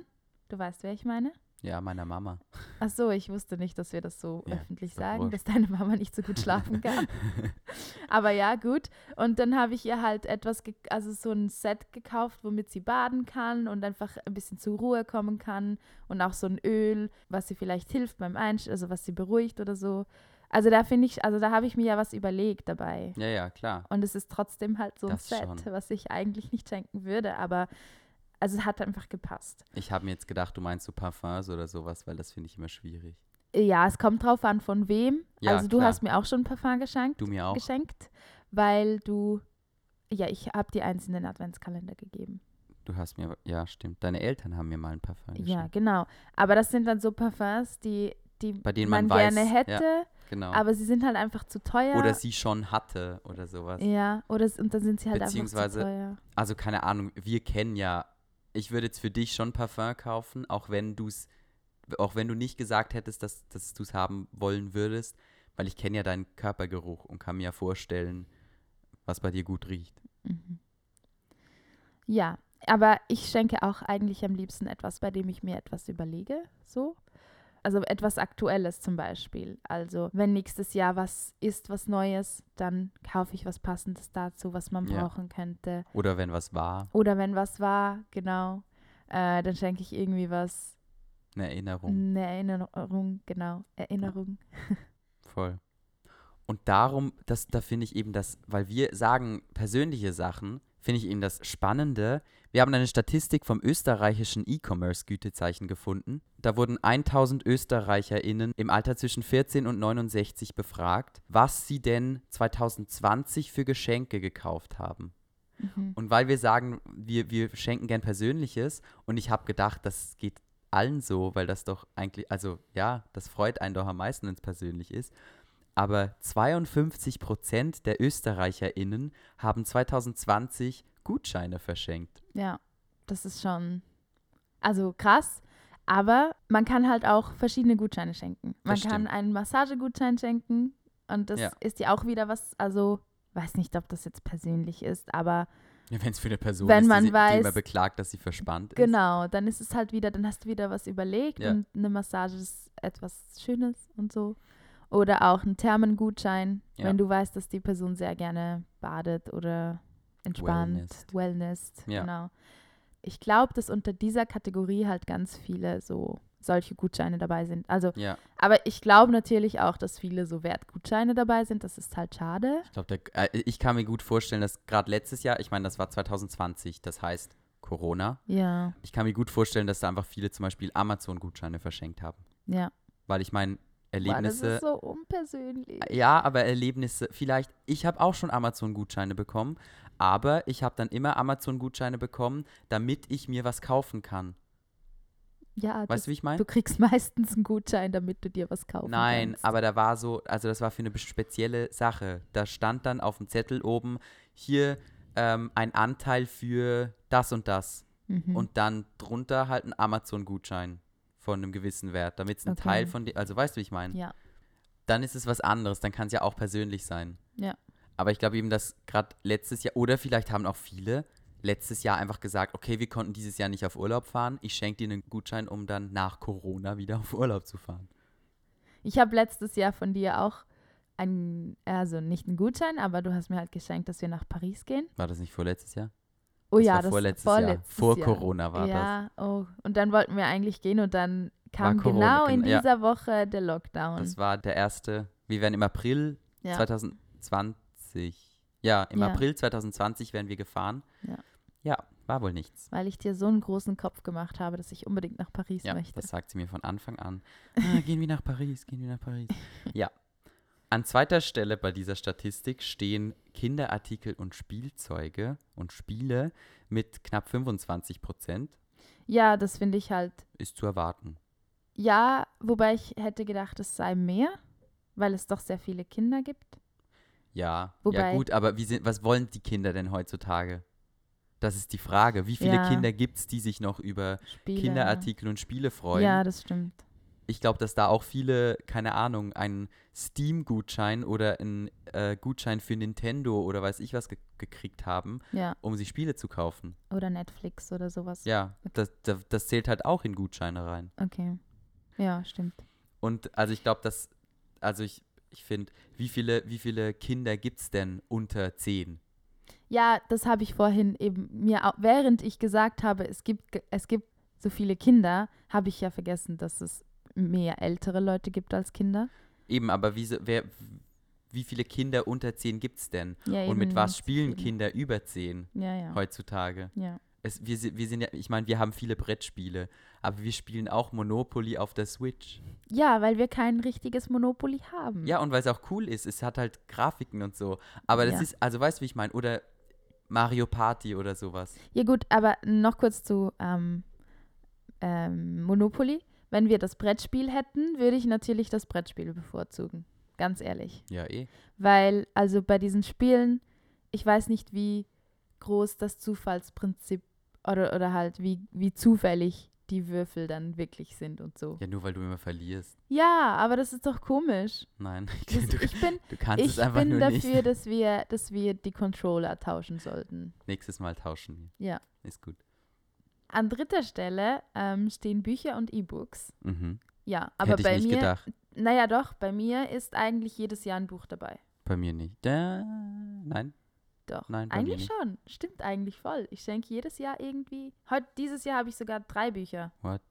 Du weißt, wer ich meine? Ja, meiner Mama. Ach so, ich wusste nicht, dass wir das so Ja, öffentlich sagen, wurscht. dass deine Mama nicht so gut schlafen kann. Aber ja, gut. Und dann habe ich ihr halt etwas, also so ein Set gekauft, womit sie baden kann und einfach ein bisschen zur Ruhe kommen kann. Und auch so ein Öl, was sie vielleicht hilft beim Einsch, also was sie beruhigt oder so. Also da finde ich, also da habe ich mir ja was überlegt dabei. ja, ja, klar. Und es ist trotzdem halt so ein Das Set, schon. was ich eigentlich nicht schenken würde, aber also es hat einfach gepasst. Ich habe mir jetzt gedacht, du meinst so Parfums oder sowas, weil das finde ich immer schwierig. Ja, es kommt drauf an, von wem. Ja, also du klar. hast mir auch schon ein Parfum geschenkt, Du mir auch. geschenkt, weil du, ja, ich habe dir eins in den Adventskalender gegeben. Du hast mir, ja, stimmt. Deine Eltern haben mir mal ein Parfum geschenkt. Ja, genau. Aber das sind dann so Parfums, die, die Bei denen man, man weiß, gerne ja. hätte, Genau. aber sie sind halt einfach zu teuer. Oder sie schon hatte oder sowas. ja, oder und dann sind sie halt einfach zu Beziehungsweise- teuer. Also keine Ahnung, wir kennen ja, ich würde jetzt für dich schon Parfum kaufen, auch wenn du es, auch wenn du nicht gesagt hättest, dass, dass du es haben wollen würdest, weil ich kenne ja deinen Körpergeruch und kann mir ja vorstellen, was bei dir gut riecht. Mhm. Ja, aber ich schenke auch eigentlich am liebsten etwas, bei dem ich mir etwas überlege, so. Also etwas Aktuelles zum Beispiel. Also wenn nächstes Jahr was ist, was Neues, dann kaufe ich was Passendes dazu, was man Ja. brauchen könnte. Oder wenn was war, Oder wenn was war, genau, äh, dann schenke ich irgendwie was, eine Erinnerung. eine Erinnerung, genau, Erinnerung. Voll. Und darum, das, da finde ich eben das, weil wir sagen persönliche Sachen, finde ich eben das Spannende. Wir haben eine Statistik vom österreichischen E-Commerce-Gütezeichen gefunden. Da wurden 1000 ÖsterreicherInnen im Alter zwischen 14 und 69 befragt, was sie denn 2020 für Geschenke gekauft haben. Mhm. Und weil wir sagen, wir, wir schenken gern Persönliches und ich habe gedacht, das geht allen so, weil das doch eigentlich, also ja, das freut einen doch am meisten, wenn es persönlich ist. Aber 52 Prozent der ÖsterreicherInnen haben 2020 Gutscheine verschenkt. Ja, das ist schon, also krass. Aber man kann halt auch verschiedene Gutscheine schenken. Man kann einen Massagegutschein schenken und das Ja. ist ja auch wieder was, also weiß nicht, ob das jetzt persönlich ist, aber Ja, wenn es für eine Person Wenn ist, man die, sie- die weiß- immer beklagt, dass sie verspannt ist. genau, dann ist es halt wieder, dann hast du wieder was überlegt Ja. und eine Massage ist etwas Schönes und so. Oder auch ein Thermengutschein, Ja. wenn du weißt, dass die Person sehr gerne badet oder entspannt, Wellness. Wellness, Ja. genau. Ich glaube, dass unter dieser Kategorie halt ganz viele so solche Gutscheine dabei sind. Also, Ja, aber ich glaube natürlich auch, dass viele so Wertgutscheine dabei sind. Das ist halt schade. ich glaube, äh, ich kann mir gut vorstellen, dass gerade letztes Jahr, ich meine, das war 2020, das heißt Corona. Ja, Ich kann mir gut vorstellen, dass da einfach viele zum Beispiel Amazon-Gutscheine verschenkt haben. ja. Weil ich meine, Boah, das Erlebnisse. ist so unpersönlich. Ja, aber Erlebnisse, vielleicht, ich habe auch schon Amazon-Gutscheine bekommen, aber ich habe dann immer Amazon-Gutscheine bekommen, damit ich mir was kaufen kann. Ja, Weißt du, wie ich meine? du kriegst meistens einen Gutschein, damit du dir was kaufen Nein, kannst. aber da war so, also das war für eine spezielle Sache. Da stand dann auf dem Zettel oben, hier ähm, ein Anteil für das und das. Mhm. Und dann drunter halt ein Amazon-Gutschein von einem gewissen Wert, damit es ein Okay. Teil von dir, also weißt du, wie ich meine? ja, dann ist es was anderes. Dann kann es ja auch persönlich sein. Ja. Aber ich glaube eben, dass gerade letztes Jahr, oder vielleicht haben auch viele letztes Jahr einfach gesagt, okay, wir konnten dieses Jahr nicht auf Urlaub fahren. Ich schenke dir einen Gutschein, um dann nach Corona wieder auf Urlaub zu fahren. Ich habe letztes Jahr von dir auch ein, also nicht einen Gutschein, aber du hast mir halt geschenkt, dass wir nach Paris gehen. War das nicht vorletztes Jahr? Oh Das ja, war das vorletztes vorletztes Jahr. Vor Jahr. Corona war das. ja, oh. Und dann wollten wir eigentlich gehen und dann kam Corona, genau in gen- ja. dieser Woche der Lockdown. Das war der erste, wir werden im April ja. 2020, ja, im Ja. April 2020 werden wir gefahren. Ja. Ja, war wohl nichts. Weil ich dir so einen großen Kopf gemacht habe, dass ich unbedingt nach Paris Ja, möchte. das sagt sie mir von Anfang an. Ah, gehen wir nach Paris, gehen wir nach Paris. ja. An zweiter Stelle bei dieser Statistik stehen Kinderartikel und Spielzeuge und Spiele mit knapp 25 Prozent. Ja, das finde ich halt. Ist zu erwarten. Ja, wobei ich hätte gedacht, es sei mehr, weil es doch sehr viele Kinder gibt. Ja, ja Wobei- gut, aber sind, was wollen die Kinder denn heutzutage? Das ist die Frage. Wie viele Ja. Kinder gibt es, die sich noch über Spiele. Kinderartikel und Spiele freuen? Ja, das stimmt. Ich glaube, dass da auch viele, keine Ahnung, einen Steam-Gutschein oder einen äh, Gutschein für Nintendo oder weiß ich was ge gekriegt haben, Ja. um sich Spiele zu kaufen. Oder Netflix oder sowas. Ja, das, das, das zählt halt auch in Gutscheine rein. Okay. Ja, stimmt. Und also ich glaube, dass, also ich, ich finde, wie viele, wie viele Kinder gibt es denn unter 10? Ja, das habe ich vorhin eben mir, während ich gesagt habe, es gibt, es gibt so viele Kinder, habe ich ja vergessen, dass es mehr ältere Leute gibt als Kinder. Eben, aber wie, wer, wie viele Kinder unter 10 gibt es denn? Ja, Und mit eben was spielen viele. Kinder über 10 Ja, ja. heutzutage? Ja. Es, wir, wir sind ja, ich meine, wir haben viele Brettspiele, aber wir spielen auch Monopoly auf der Switch. ja, weil wir kein richtiges Monopoly haben. Ja, und weil es auch cool ist, es hat halt Grafiken und so. Aber das ist, also weißt du, wie ich meine? Oder Mario Party oder sowas. Ja gut, aber noch kurz zu ähm, ähm, Monopoly. Wenn wir das Brettspiel hätten, würde ich natürlich das Brettspiel bevorzugen. Ganz ehrlich. Ja, eh. Weil, also bei diesen Spielen, ich weiß nicht, wie groß das Zufallsprinzip oder, oder halt wie, wie zufällig die Würfel dann wirklich sind und so. Ja, nur weil du immer verlierst. Ja, aber das ist doch komisch. Nein, Das, du, ich bin, du kannst ich es einfach bin dafür, nicht. dass wir, dass wir die Controller tauschen sollten. Nächstes Mal tauschen wir. Ja. Ist gut. An dritter Stelle ähm, stehen Bücher und E-Books. Mhm. Ja, aber Hätte ich bei nicht mir, gedacht. naja doch, bei mir ist eigentlich jedes Jahr ein Buch dabei. Bei mir nicht. Da, nein. Doch. Nein, eigentlich schon. Stimmt eigentlich voll. Ich schenke jedes Jahr irgendwie. Heute, dieses Jahr habe ich sogar drei Bücher. What?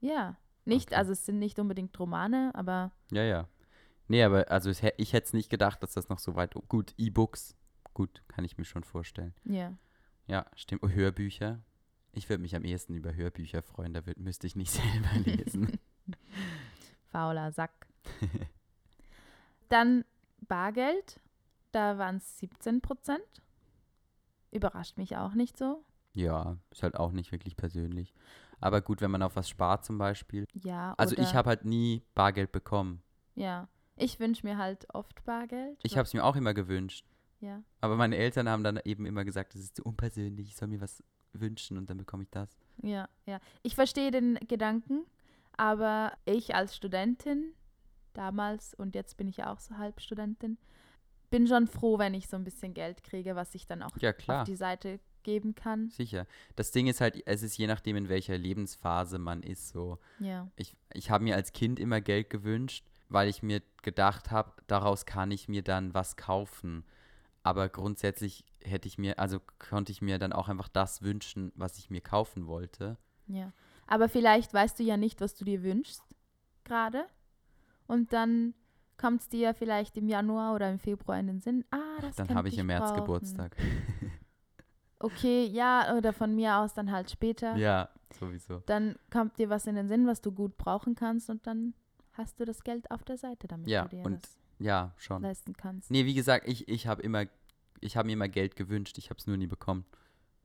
Ja. Nicht, Okay. also es sind nicht unbedingt Romane, aber Ja, ja. Nee, aber also ich, ich hätte es nicht gedacht, dass das noch so weit. Gut, E-Books. Gut, kann ich mir schon vorstellen. ja. Ja, stimmt. Oh, Hörbücher. Ich würde mich am ehesten über Hörbücher freuen, da würd, müsste ich nicht selber lesen. Fauler Sack. Dann Bargeld. Da waren es 17 Prozent. Überrascht mich auch nicht so. ja, ist halt auch nicht wirklich persönlich. Aber gut, wenn man auf was spart zum Beispiel. Ja. Also ich habe halt nie Bargeld bekommen. Ja. Ich wünsche mir halt oft Bargeld. Ich habe es mir auch immer gewünscht. Ja. Aber meine Eltern haben dann eben immer gesagt, das ist zu unpersönlich, ich soll mir was wünschen und dann bekomme ich das. Ja, ja. Ich verstehe den Gedanken, aber ich als Studentin damals und jetzt bin ich ja auch so halb Studentin, bin schon froh, wenn ich so ein bisschen Geld kriege, was ich dann auch Ja, auf die Seite geben kann. Sicher. Das Ding ist halt, es ist je nachdem, in welcher Lebensphase man ist. So, Ja, ich, ich habe mir als Kind immer Geld gewünscht, weil ich mir gedacht habe, daraus kann ich mir dann was kaufen. Aber grundsätzlich hätte ich mir, also konnte ich mir dann auch einfach das wünschen, was ich mir kaufen wollte. ja. Aber vielleicht weißt du ja nicht, was du dir wünschst gerade und dann kommt es dir ja vielleicht im Januar oder im Februar in den Sinn. Ah, das dann habe ich im März brauchen. Geburtstag. Okay, ja, oder von mir aus dann halt später. ja, sowieso. dann kommt dir was in den Sinn, was du gut brauchen kannst und dann hast du das Geld auf der Seite, damit Ja, du dir und das Ja, schon. leisten kannst. Nee, wie gesagt, ich, ich habe immer, ich habe mir immer Geld gewünscht, ich habe es nur nie bekommen.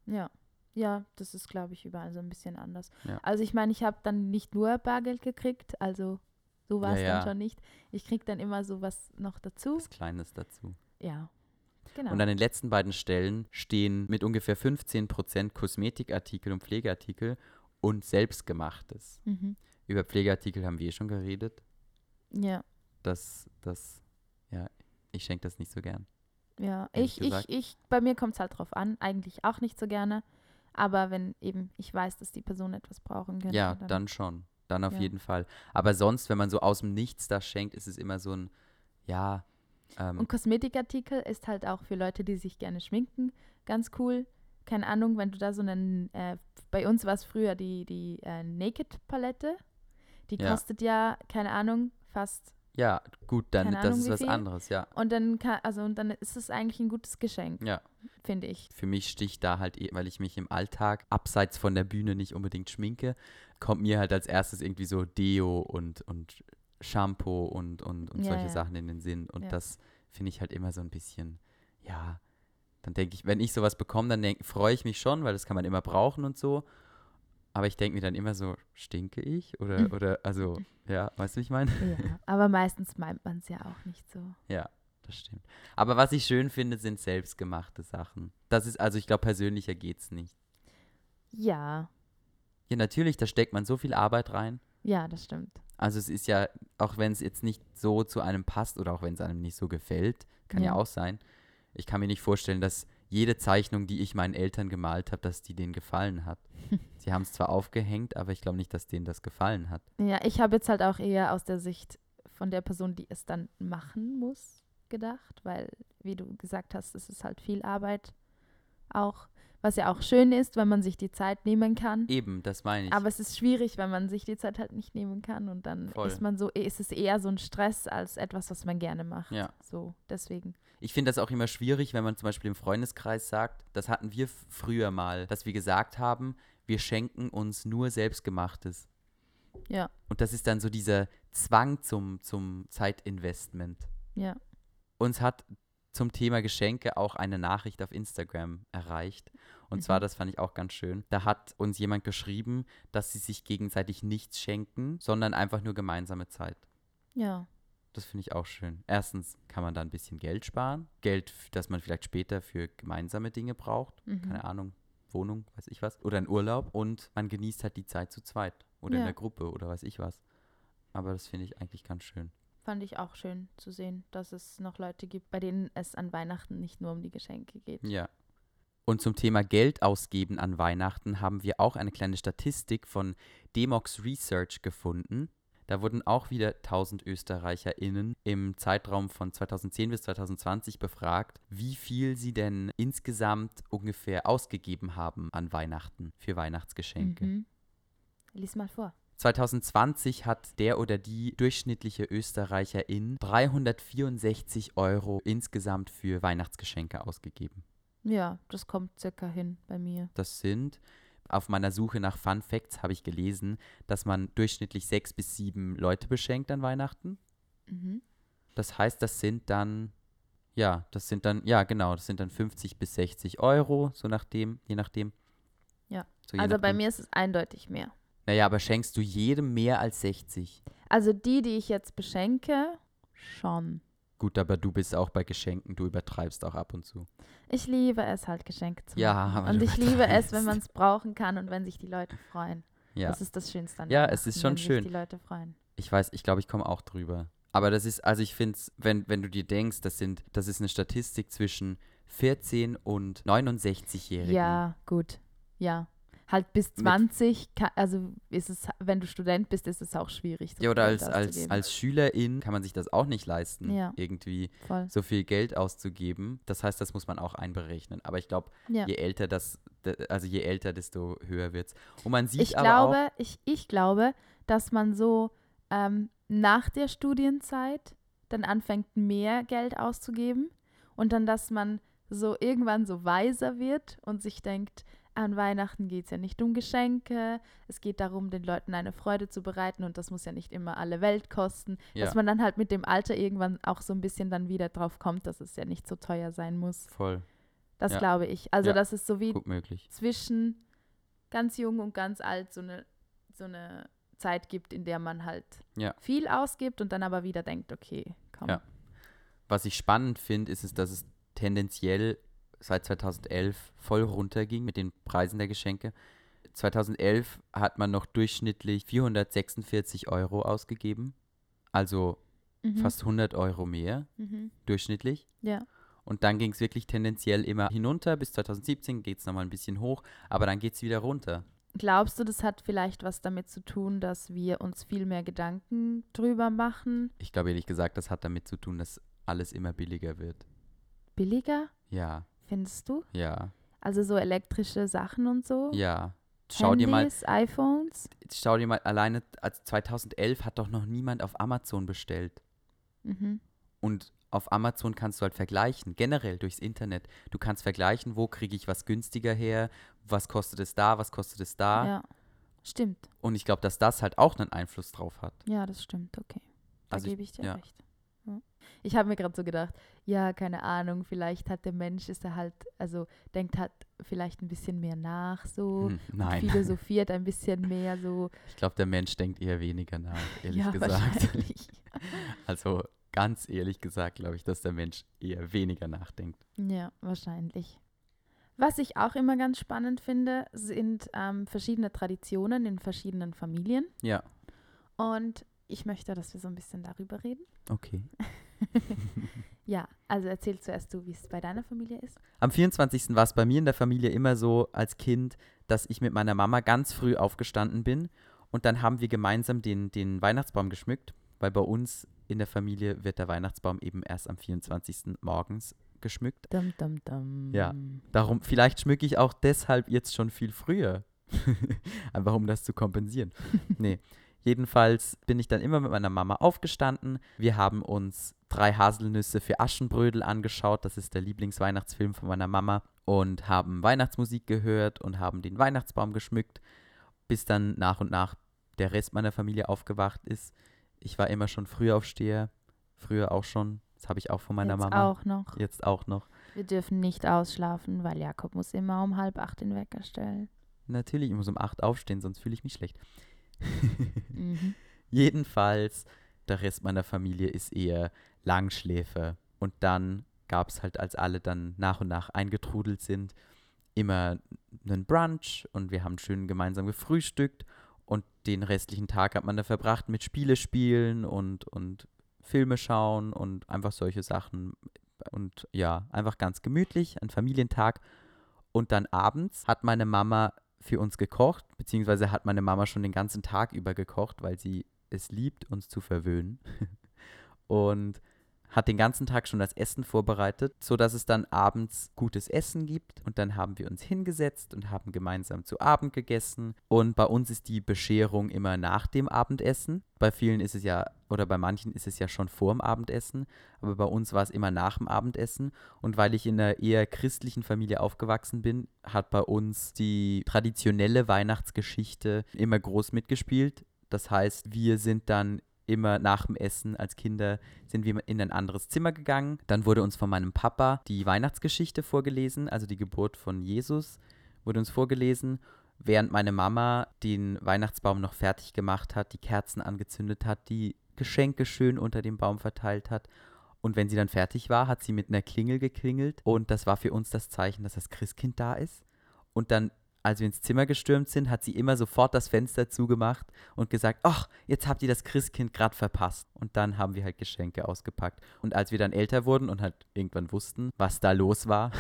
Ja. Ja, das ist, glaube ich, überall so ein bisschen anders. Ja. Also ich meine, ich habe dann nicht nur Bargeld gekriegt, also so war es Ja, ja. dann schon nicht. Ich krieg dann immer sowas noch dazu. Was Kleines dazu. Ja. Genau. Und an den letzten beiden Stellen stehen mit ungefähr 15% Kosmetikartikel und Pflegeartikel und Selbstgemachtes. mhm. Über Pflegeartikel haben wir schon geredet. Ja, Das, das, ja, ich schenke das nicht so gern. ja. Ich, ich, gesagt. ich, bei mir kommt es halt drauf an. Eigentlich auch nicht so gerne. Aber wenn eben ich weiß, dass die Person etwas brauchen könnte. Ja, dann schon. Dann auf Ja. jeden Fall. Aber sonst, wenn man so aus dem Nichts das schenkt, ist es immer so ein, ja, ähm, Und Kosmetikartikel ist halt auch für Leute, die sich gerne schminken, ganz cool. Keine Ahnung, wenn du da so einen, äh, bei uns war es früher die, die äh, Naked-Palette. Die Ja. kostet ja, keine Ahnung, fast. Ja, gut, dann Keine das Ahnung, ist was viel. anderes, ja. Und dann kann, also und dann ist es eigentlich ein gutes Geschenk, Ja. finde ich. Für mich sticht da halt, eh- weil ich mich im Alltag abseits von der Bühne nicht unbedingt schminke, kommt mir halt als erstes irgendwie so Deo und, und Shampoo und, und, und Ja, solche ja. Sachen in den Sinn. Und Ja. das finde ich halt immer so ein bisschen, ja, dann denke ich, wenn ich sowas bekomme, dann freue ich mich schon, weil das kann man immer brauchen und so. Aber ich denke mir dann immer so, stinke ich? Oder, Mhm. oder, also, ja, weißt du, wie ich meine? Ja, aber meistens meint man es ja auch nicht so. Ja, das stimmt. Aber was ich schön finde, sind selbstgemachte Sachen. Das ist, also ich glaube, persönlicher geht's nicht. Ja, Ja, natürlich, da steckt man so viel Arbeit rein. ja, das stimmt. Also es ist ja, auch wenn es jetzt nicht so zu einem passt oder auch wenn es einem nicht so gefällt, kann ja. Ja. auch sein. Ich kann mir nicht vorstellen, dass jede Zeichnung, die ich meinen Eltern gemalt habe, dass die denen gefallen hat. Sie haben es zwar aufgehängt, aber ich glaube nicht, dass denen das gefallen hat. Ja, ich habe jetzt halt auch eher aus der Sicht von der Person, die es dann machen muss, gedacht, weil, wie du gesagt hast, es ist halt viel Arbeit auch, was ja auch schön ist, wenn man sich die Zeit nehmen kann. Eben, das meine ich. Aber es ist schwierig, wenn man sich die Zeit halt nicht nehmen kann und dann Voll. ist man so, ist es eher so ein Stress als etwas, was man gerne macht. Ja. So, deswegen. Ich finde das auch immer schwierig, wenn man zum Beispiel im Freundeskreis sagt, das hatten wir früher mal, dass wir gesagt haben, wir schenken uns nur Selbstgemachtes. Ja, Und das ist dann so dieser Zwang zum, zum Zeitinvestment. ja. Uns hat zum Thema Geschenke auch eine Nachricht auf Instagram erreicht. Und zwar, Mhm. das fand ich auch ganz schön, da hat uns jemand geschrieben, dass sie sich gegenseitig nichts schenken, sondern einfach nur gemeinsame Zeit. Ja, Das finde ich auch schön. Erstens kann man da ein bisschen Geld sparen. Geld, das man vielleicht später für gemeinsame Dinge braucht. Mhm. Keine Ahnung, Wohnung, weiß ich was. Oder ein Urlaub. Und man genießt halt die Zeit zu zweit. Oder in Ja. der Gruppe oder weiß ich was. Aber das finde ich eigentlich ganz schön. Fand ich auch schön zu sehen, dass es noch Leute gibt, bei denen es an Weihnachten nicht nur um die Geschenke geht. Ja. Und zum Thema Geld ausgeben an Weihnachten haben wir auch eine kleine Statistik von Demox Research gefunden. Da wurden auch wieder 1000 ÖsterreicherInnen im Zeitraum von 2010 bis 2020 befragt, wie viel sie denn insgesamt ungefähr ausgegeben haben an Weihnachten für Weihnachtsgeschenke. Mhm. Lies mal vor. 2020 hat der oder die durchschnittliche Österreicherin 364 Euro insgesamt für Weihnachtsgeschenke ausgegeben. Ja, das kommt circa hin bei mir. Das sind, auf meiner Suche nach Fun Facts habe ich gelesen, dass man durchschnittlich sechs bis sieben Leute beschenkt an Weihnachten. Mhm. Das heißt, das sind dann, ja, das sind dann, ja genau, das sind dann 50 bis 60 Euro, so nachdem, je nachdem. Ja. So je Also bei nachdem. mir ist es eindeutig mehr. Naja, aber schenkst du jedem mehr als 60? Also die, die ich jetzt beschenke, schon. Gut, aber du bist auch bei Geschenken, du übertreibst auch ab und zu. Ich liebe es halt, Geschenke zu Ja, machen. aber Und ich liebe es, wenn man es brauchen kann und wenn sich die Leute freuen. Ja, Das ist das Schönste an Ja, es ist schon wenn schön. sich die Leute freuen. ich weiß, ich glaube, ich komme auch drüber. Aber das ist, also ich finde es, wenn, wenn du dir denkst, das sind, das ist eine Statistik zwischen 14 und 69-Jährigen. Ja, gut. Ja. Halt bis Mit- 20, ka- also ist es, wenn du Student bist, ist es auch schwierig. so Ja, oder Geld als, als, als Schülerin kann man sich das auch nicht leisten, Ja. irgendwie Voll. so viel Geld auszugeben. Das heißt, das muss man auch einberechnen. Aber ich glaube, Ja. je älter das, also je älter, desto höher wird's. Und man sieht Ich aber glaube, auch, ich, ich glaube, dass man so ähm, nach der Studienzeit dann anfängt, mehr Geld auszugeben und dann, dass man so irgendwann so weiser wird und sich denkt, an Weihnachten geht es ja nicht um Geschenke, es geht darum, den Leuten eine Freude zu bereiten und das muss ja nicht immer alle Welt kosten, ja, dass man dann halt mit dem Alter irgendwann auch so ein bisschen dann wieder drauf kommt, dass es ja nicht so teuer sein muss. voll Das Ja. glaube ich. Also Ja. das ist so wie zwischen ganz jung und ganz alt so eine, so eine Zeit gibt, in der man halt viel ausgibt und dann aber wieder denkt, okay, komm. Ja. Was ich spannend finde, ist es, dass es tendenziell seit 2011 voll runterging mit den Preisen der Geschenke. 2011 hat man noch durchschnittlich 446 Euro ausgegeben, also Mhm. fast 100 Euro mehr Mhm. durchschnittlich. Ja. Und dann ging es wirklich tendenziell immer hinunter. Bis 2017 geht es nochmal ein bisschen hoch, aber dann geht es wieder runter. Glaubst du, das hat vielleicht was damit zu tun, dass wir uns viel mehr Gedanken drüber machen? Ich glaube ehrlich gesagt, das hat damit zu tun, dass alles immer billiger wird. Billiger, Ja, findest du? ja, Also so elektrische Sachen und so? ja. schau dir mal, Handys, iPhones. schau dir mal alleine, als 2011 hat doch noch niemand auf Amazon bestellt. Mhm. Und auf Amazon kannst du halt vergleichen, generell durchs Internet. Du kannst vergleichen, wo kriege ich was günstiger her, was kostet es da, was kostet es da. Ja. Stimmt. Und ich glaube, dass das halt auch einen Einfluss drauf hat. Ja, das stimmt. Okay. Da Also ich- gebe ich dir ja. recht. Ja. Ich habe mir gerade so gedacht, ja, keine Ahnung, vielleicht hat der Mensch, ist er halt, also denkt halt vielleicht ein bisschen mehr nach so. Hm, nein, Philosophiert ein bisschen mehr so. ich glaube, der Mensch denkt eher weniger nach, ehrlich ja, gesagt. Also ganz ehrlich gesagt, glaube ich, dass der Mensch eher weniger nachdenkt. Ja, wahrscheinlich. Was ich auch immer ganz spannend finde, sind ähm, verschiedene Traditionen in verschiedenen Familien. Ja, Und ich möchte, dass wir so ein bisschen darüber reden. okay. Ja, also erzähl zuerst du, wie es bei deiner Familie ist. Am 24. war es bei mir in der Familie immer so als Kind, dass ich mit meiner Mama ganz früh aufgestanden bin und dann haben wir gemeinsam den, den Weihnachtsbaum geschmückt, weil bei uns in der Familie wird der Weihnachtsbaum eben erst am 24. morgens geschmückt. Dum, dum, dum. Ja. Darum, vielleicht schmücke ich auch deshalb jetzt schon viel früher. Einfach um das zu kompensieren. nee. Jedenfalls bin ich dann immer mit meiner Mama aufgestanden. Wir haben uns drei Haselnüsse für Aschenbrödel angeschaut. Das ist der Lieblingsweihnachtsfilm von meiner Mama. Und haben Weihnachtsmusik gehört und haben den Weihnachtsbaum geschmückt, bis dann nach und nach der Rest meiner Familie aufgewacht ist. Ich war immer schon Frühaufsteher. Früher auch schon. Das habe ich auch von meiner Jetzt Mama. auch noch. Jetzt auch noch. Wir dürfen nicht ausschlafen, weil Jakob muss immer um halb acht den Wecker stellen. Natürlich, ich muss um 8 aufstehen, sonst fühle ich mich schlecht. Mhm. Jedenfalls, der Rest meiner Familie ist eher Langschläfer. Und dann gab es halt, als alle dann nach und nach eingetrudelt sind, immer einen Brunch und wir haben schön gemeinsam gefrühstückt. Und den restlichen Tag hat man da verbracht mit Spiele spielen und, und Filme schauen und einfach solche Sachen. Und ja, einfach ganz gemütlich, ein Familientag. Und dann abends hat meine Mama für uns gekocht, beziehungsweise hat meine Mama schon den ganzen Tag über gekocht, weil sie es liebt, uns zu verwöhnen. Und hat den ganzen Tag schon das Essen vorbereitet, sodass es dann abends gutes Essen gibt. Und dann haben wir uns hingesetzt und haben gemeinsam zu Abend gegessen. Und bei uns ist die Bescherung immer nach dem Abendessen. Bei vielen ist es ja, oder bei manchen ist es ja schon vor dem Abendessen. Aber bei uns war es immer nach dem Abendessen. Und weil ich in einer eher christlichen Familie aufgewachsen bin, hat bei uns die traditionelle Weihnachtsgeschichte immer groß mitgespielt. Das heißt, wir sind dann immer nach dem Essen als Kinder sind wir in ein anderes Zimmer gegangen. Dann wurde uns von meinem Papa die Weihnachtsgeschichte vorgelesen, also die Geburt von Jesus wurde uns vorgelesen, während meine Mama den Weihnachtsbaum noch fertig gemacht hat, die Kerzen angezündet hat, die Geschenke schön unter dem Baum verteilt hat. Und wenn sie dann fertig war, hat sie mit einer Klingel geklingelt und das war für uns das Zeichen, dass das Christkind da ist. Und dann als wir ins Zimmer gestürmt sind, hat sie immer sofort das Fenster zugemacht und gesagt, ach, jetzt habt ihr das Christkind gerade verpasst. Und dann haben wir halt Geschenke ausgepackt. Und als wir dann älter wurden und halt irgendwann wussten, was da los war,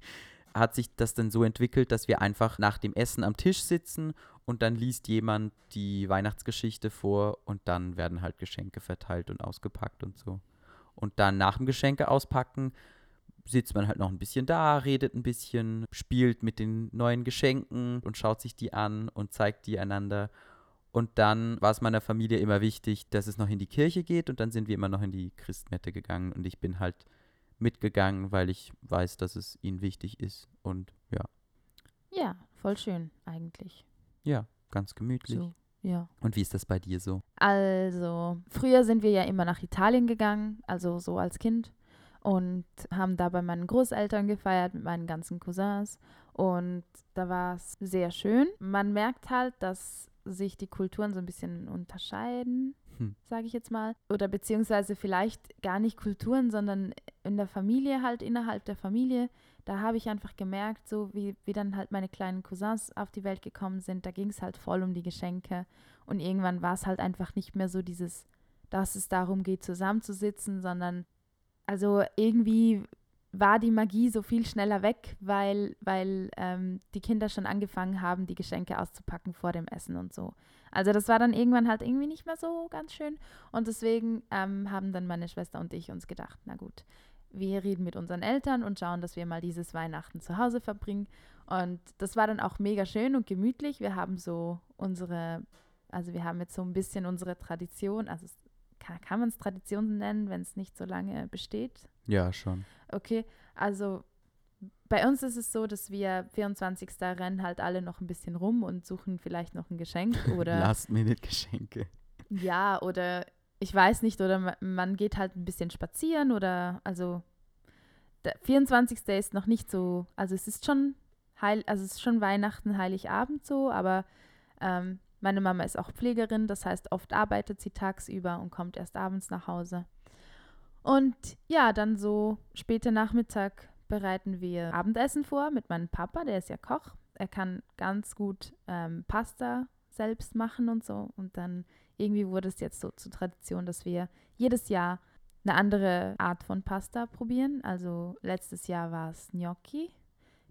hat sich das dann so entwickelt, dass wir einfach nach dem Essen am Tisch sitzen und dann liest jemand die Weihnachtsgeschichte vor und dann werden halt Geschenke verteilt und ausgepackt und so. Und dann nach dem Geschenke auspacken sitzt man halt noch ein bisschen da, redet ein bisschen, spielt mit den neuen Geschenken und schaut sich die an und zeigt die einander. Und dann war es meiner Familie immer wichtig, dass es noch in die Kirche geht und dann sind wir immer noch in die Christmette gegangen und ich bin halt mitgegangen, weil ich weiß, dass es ihnen wichtig ist und ja, Ja, voll schön eigentlich. ja, ganz gemütlich. So, ja. Und wie ist das bei dir so? Also, früher sind wir ja immer nach Italien gegangen, also so als Kind. Und haben da bei meinen Großeltern gefeiert mit meinen ganzen Cousins. Und da war es sehr schön. Man merkt halt, dass sich die Kulturen so ein bisschen unterscheiden, Hm. sage ich jetzt mal. Oder beziehungsweise vielleicht gar nicht Kulturen, sondern in der Familie halt, innerhalb der Familie. Da habe ich einfach gemerkt, so wie, wie dann halt meine kleinen Cousins auf die Welt gekommen sind, da ging es halt voll um die Geschenke. Und irgendwann war es halt einfach nicht mehr so dieses, dass es darum geht, zusammenzusitzen, sondern also irgendwie war die Magie so viel schneller weg, weil, weil ähm, die Kinder schon angefangen haben, die Geschenke auszupacken vor dem Essen und so. Also das war dann irgendwann halt irgendwie nicht mehr so ganz schön. Und deswegen ähm, haben dann meine Schwester und ich uns gedacht, na gut, wir reden mit unseren Eltern und schauen, dass wir mal dieses Weihnachten zu Hause verbringen. Und das war dann auch mega schön und gemütlich. Wir haben so unsere, also wir haben jetzt so ein bisschen unsere Tradition, also kann, kann man es Tradition nennen, wenn es nicht so lange besteht? Ja, schon. Okay, also bei uns ist es so, dass wir 24. rennen halt alle noch ein bisschen rum und suchen vielleicht noch ein Geschenk oder Last-Minute-Geschenke. ja, oder ich weiß nicht, oder ma- man geht halt ein bisschen spazieren oder also der 24. ist noch nicht so, also es ist schon heil, also es ist schon Weihnachten, Heiligabend so, aber ähm, meine Mama ist auch Pflegerin, das heißt, oft arbeitet sie tagsüber und kommt erst abends nach Hause. Und ja, dann so später Nachmittag bereiten wir Abendessen vor mit meinem Papa, der ist ja Koch. Er kann ganz gut ähm, Pasta selbst machen und so. Und dann irgendwie wurde es jetzt so zur Tradition, dass wir jedes Jahr eine andere Art von Pasta probieren. Also letztes Jahr war es Gnocchi.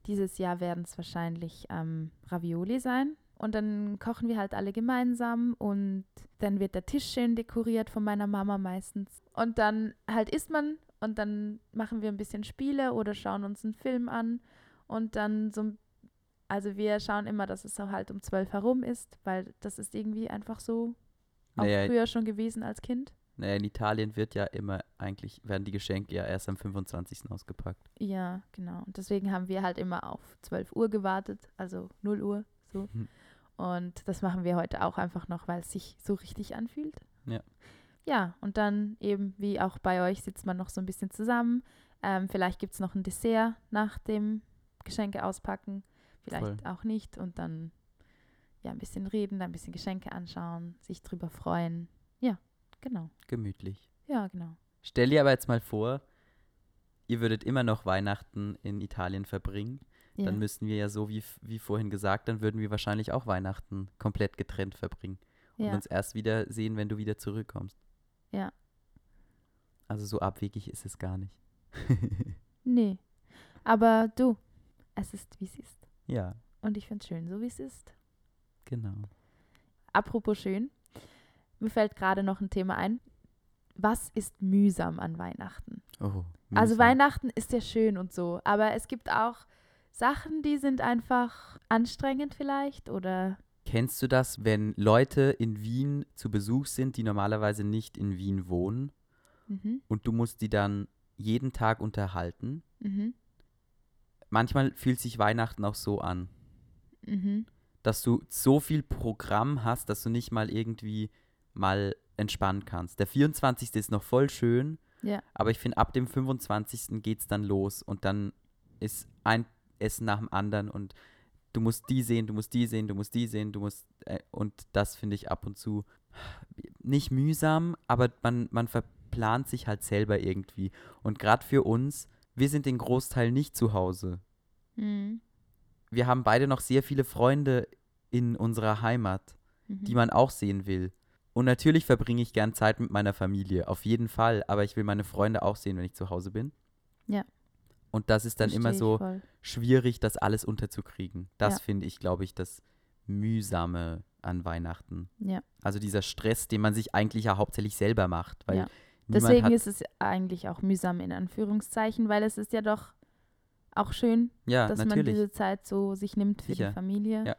Dieses Jahr werden es wahrscheinlich ähm, Ravioli sein. Und dann kochen wir halt alle gemeinsam und dann wird der Tisch schön dekoriert von meiner Mama meistens. Und dann halt isst man und dann machen wir ein bisschen Spiele oder schauen uns einen Film an und dann so, ein- also wir schauen immer, dass es so halt um zwölf herum ist, weil das ist irgendwie einfach so auch Naja, früher schon gewesen als Kind. naja, in Italien wird ja immer eigentlich, werden die Geschenke ja erst am 25. ausgepackt. Ja, genau. Und deswegen haben wir halt immer auf 12 Uhr gewartet, also 0 Uhr so. Mhm. Und das machen wir heute auch einfach noch, weil es sich so richtig anfühlt. Ja. Ja, und dann eben wie auch bei euch sitzt man noch so ein bisschen zusammen. Ähm, vielleicht gibt es noch ein Dessert nach dem Geschenke auspacken, vielleicht Voll. auch nicht. Und dann ja ein bisschen reden, ein bisschen Geschenke anschauen, sich drüber freuen. Ja, genau. Gemütlich. Ja, genau. Stell dir aber jetzt mal vor, ihr würdet immer noch Weihnachten in Italien verbringen. Ja. Dann müssten wir ja so, wie, wie vorhin gesagt, dann würden wir wahrscheinlich auch Weihnachten komplett getrennt verbringen. Und ja. uns erst wieder sehen, wenn du wieder zurückkommst. Ja. Also so abwegig ist es gar nicht. Nee. Aber du, es ist, wie es ist. ja, Und ich finde es schön, so wie es ist. genau. Apropos schön, mir fällt gerade noch ein Thema ein. Was ist mühsam an Weihnachten? Oh, Also mühsam. Weihnachten ist ja schön und so, aber es gibt auch Sachen, die sind einfach anstrengend vielleicht oder Kennst du das, wenn Leute in Wien zu Besuch sind, die normalerweise nicht in Wien wohnen mhm, und du musst die dann jeden Tag unterhalten? mhm, Manchmal fühlt sich Weihnachten auch so an, mhm, dass du so viel Programm hast, dass du nicht mal irgendwie mal entspannen kannst. Der 24. ist noch voll schön, Ja. aber ich finde, ab dem 25. geht es dann los und dann ist ein Essen nach dem anderen und du musst die sehen, du musst die sehen, du musst die sehen, du musst, äh, und das finde ich ab und zu nicht mühsam, aber man, man verplant sich halt selber irgendwie. Und gerade für uns, wir sind den Großteil nicht zu Hause. mhm, Wir haben beide noch sehr viele Freunde in unserer Heimat, mhm. die man auch sehen will. Und natürlich verbringe ich gern Zeit mit meiner Familie, auf jeden Fall, aber ich will meine Freunde auch sehen, wenn ich zu Hause bin. Ja. Und das ist dann immer Versteh ich so schwierig, das alles unterzukriegen. Das Ja. finde ich, glaube ich, das Mühsame an Weihnachten. Ja. Also dieser Stress, den man sich eigentlich ja hauptsächlich selber macht. Weil Ja. Deswegen ist es eigentlich auch mühsam in Anführungszeichen, weil es ist ja doch auch schön, ja, dass man natürlich. diese Zeit so sich nimmt für Sicher. die Familie. Ja.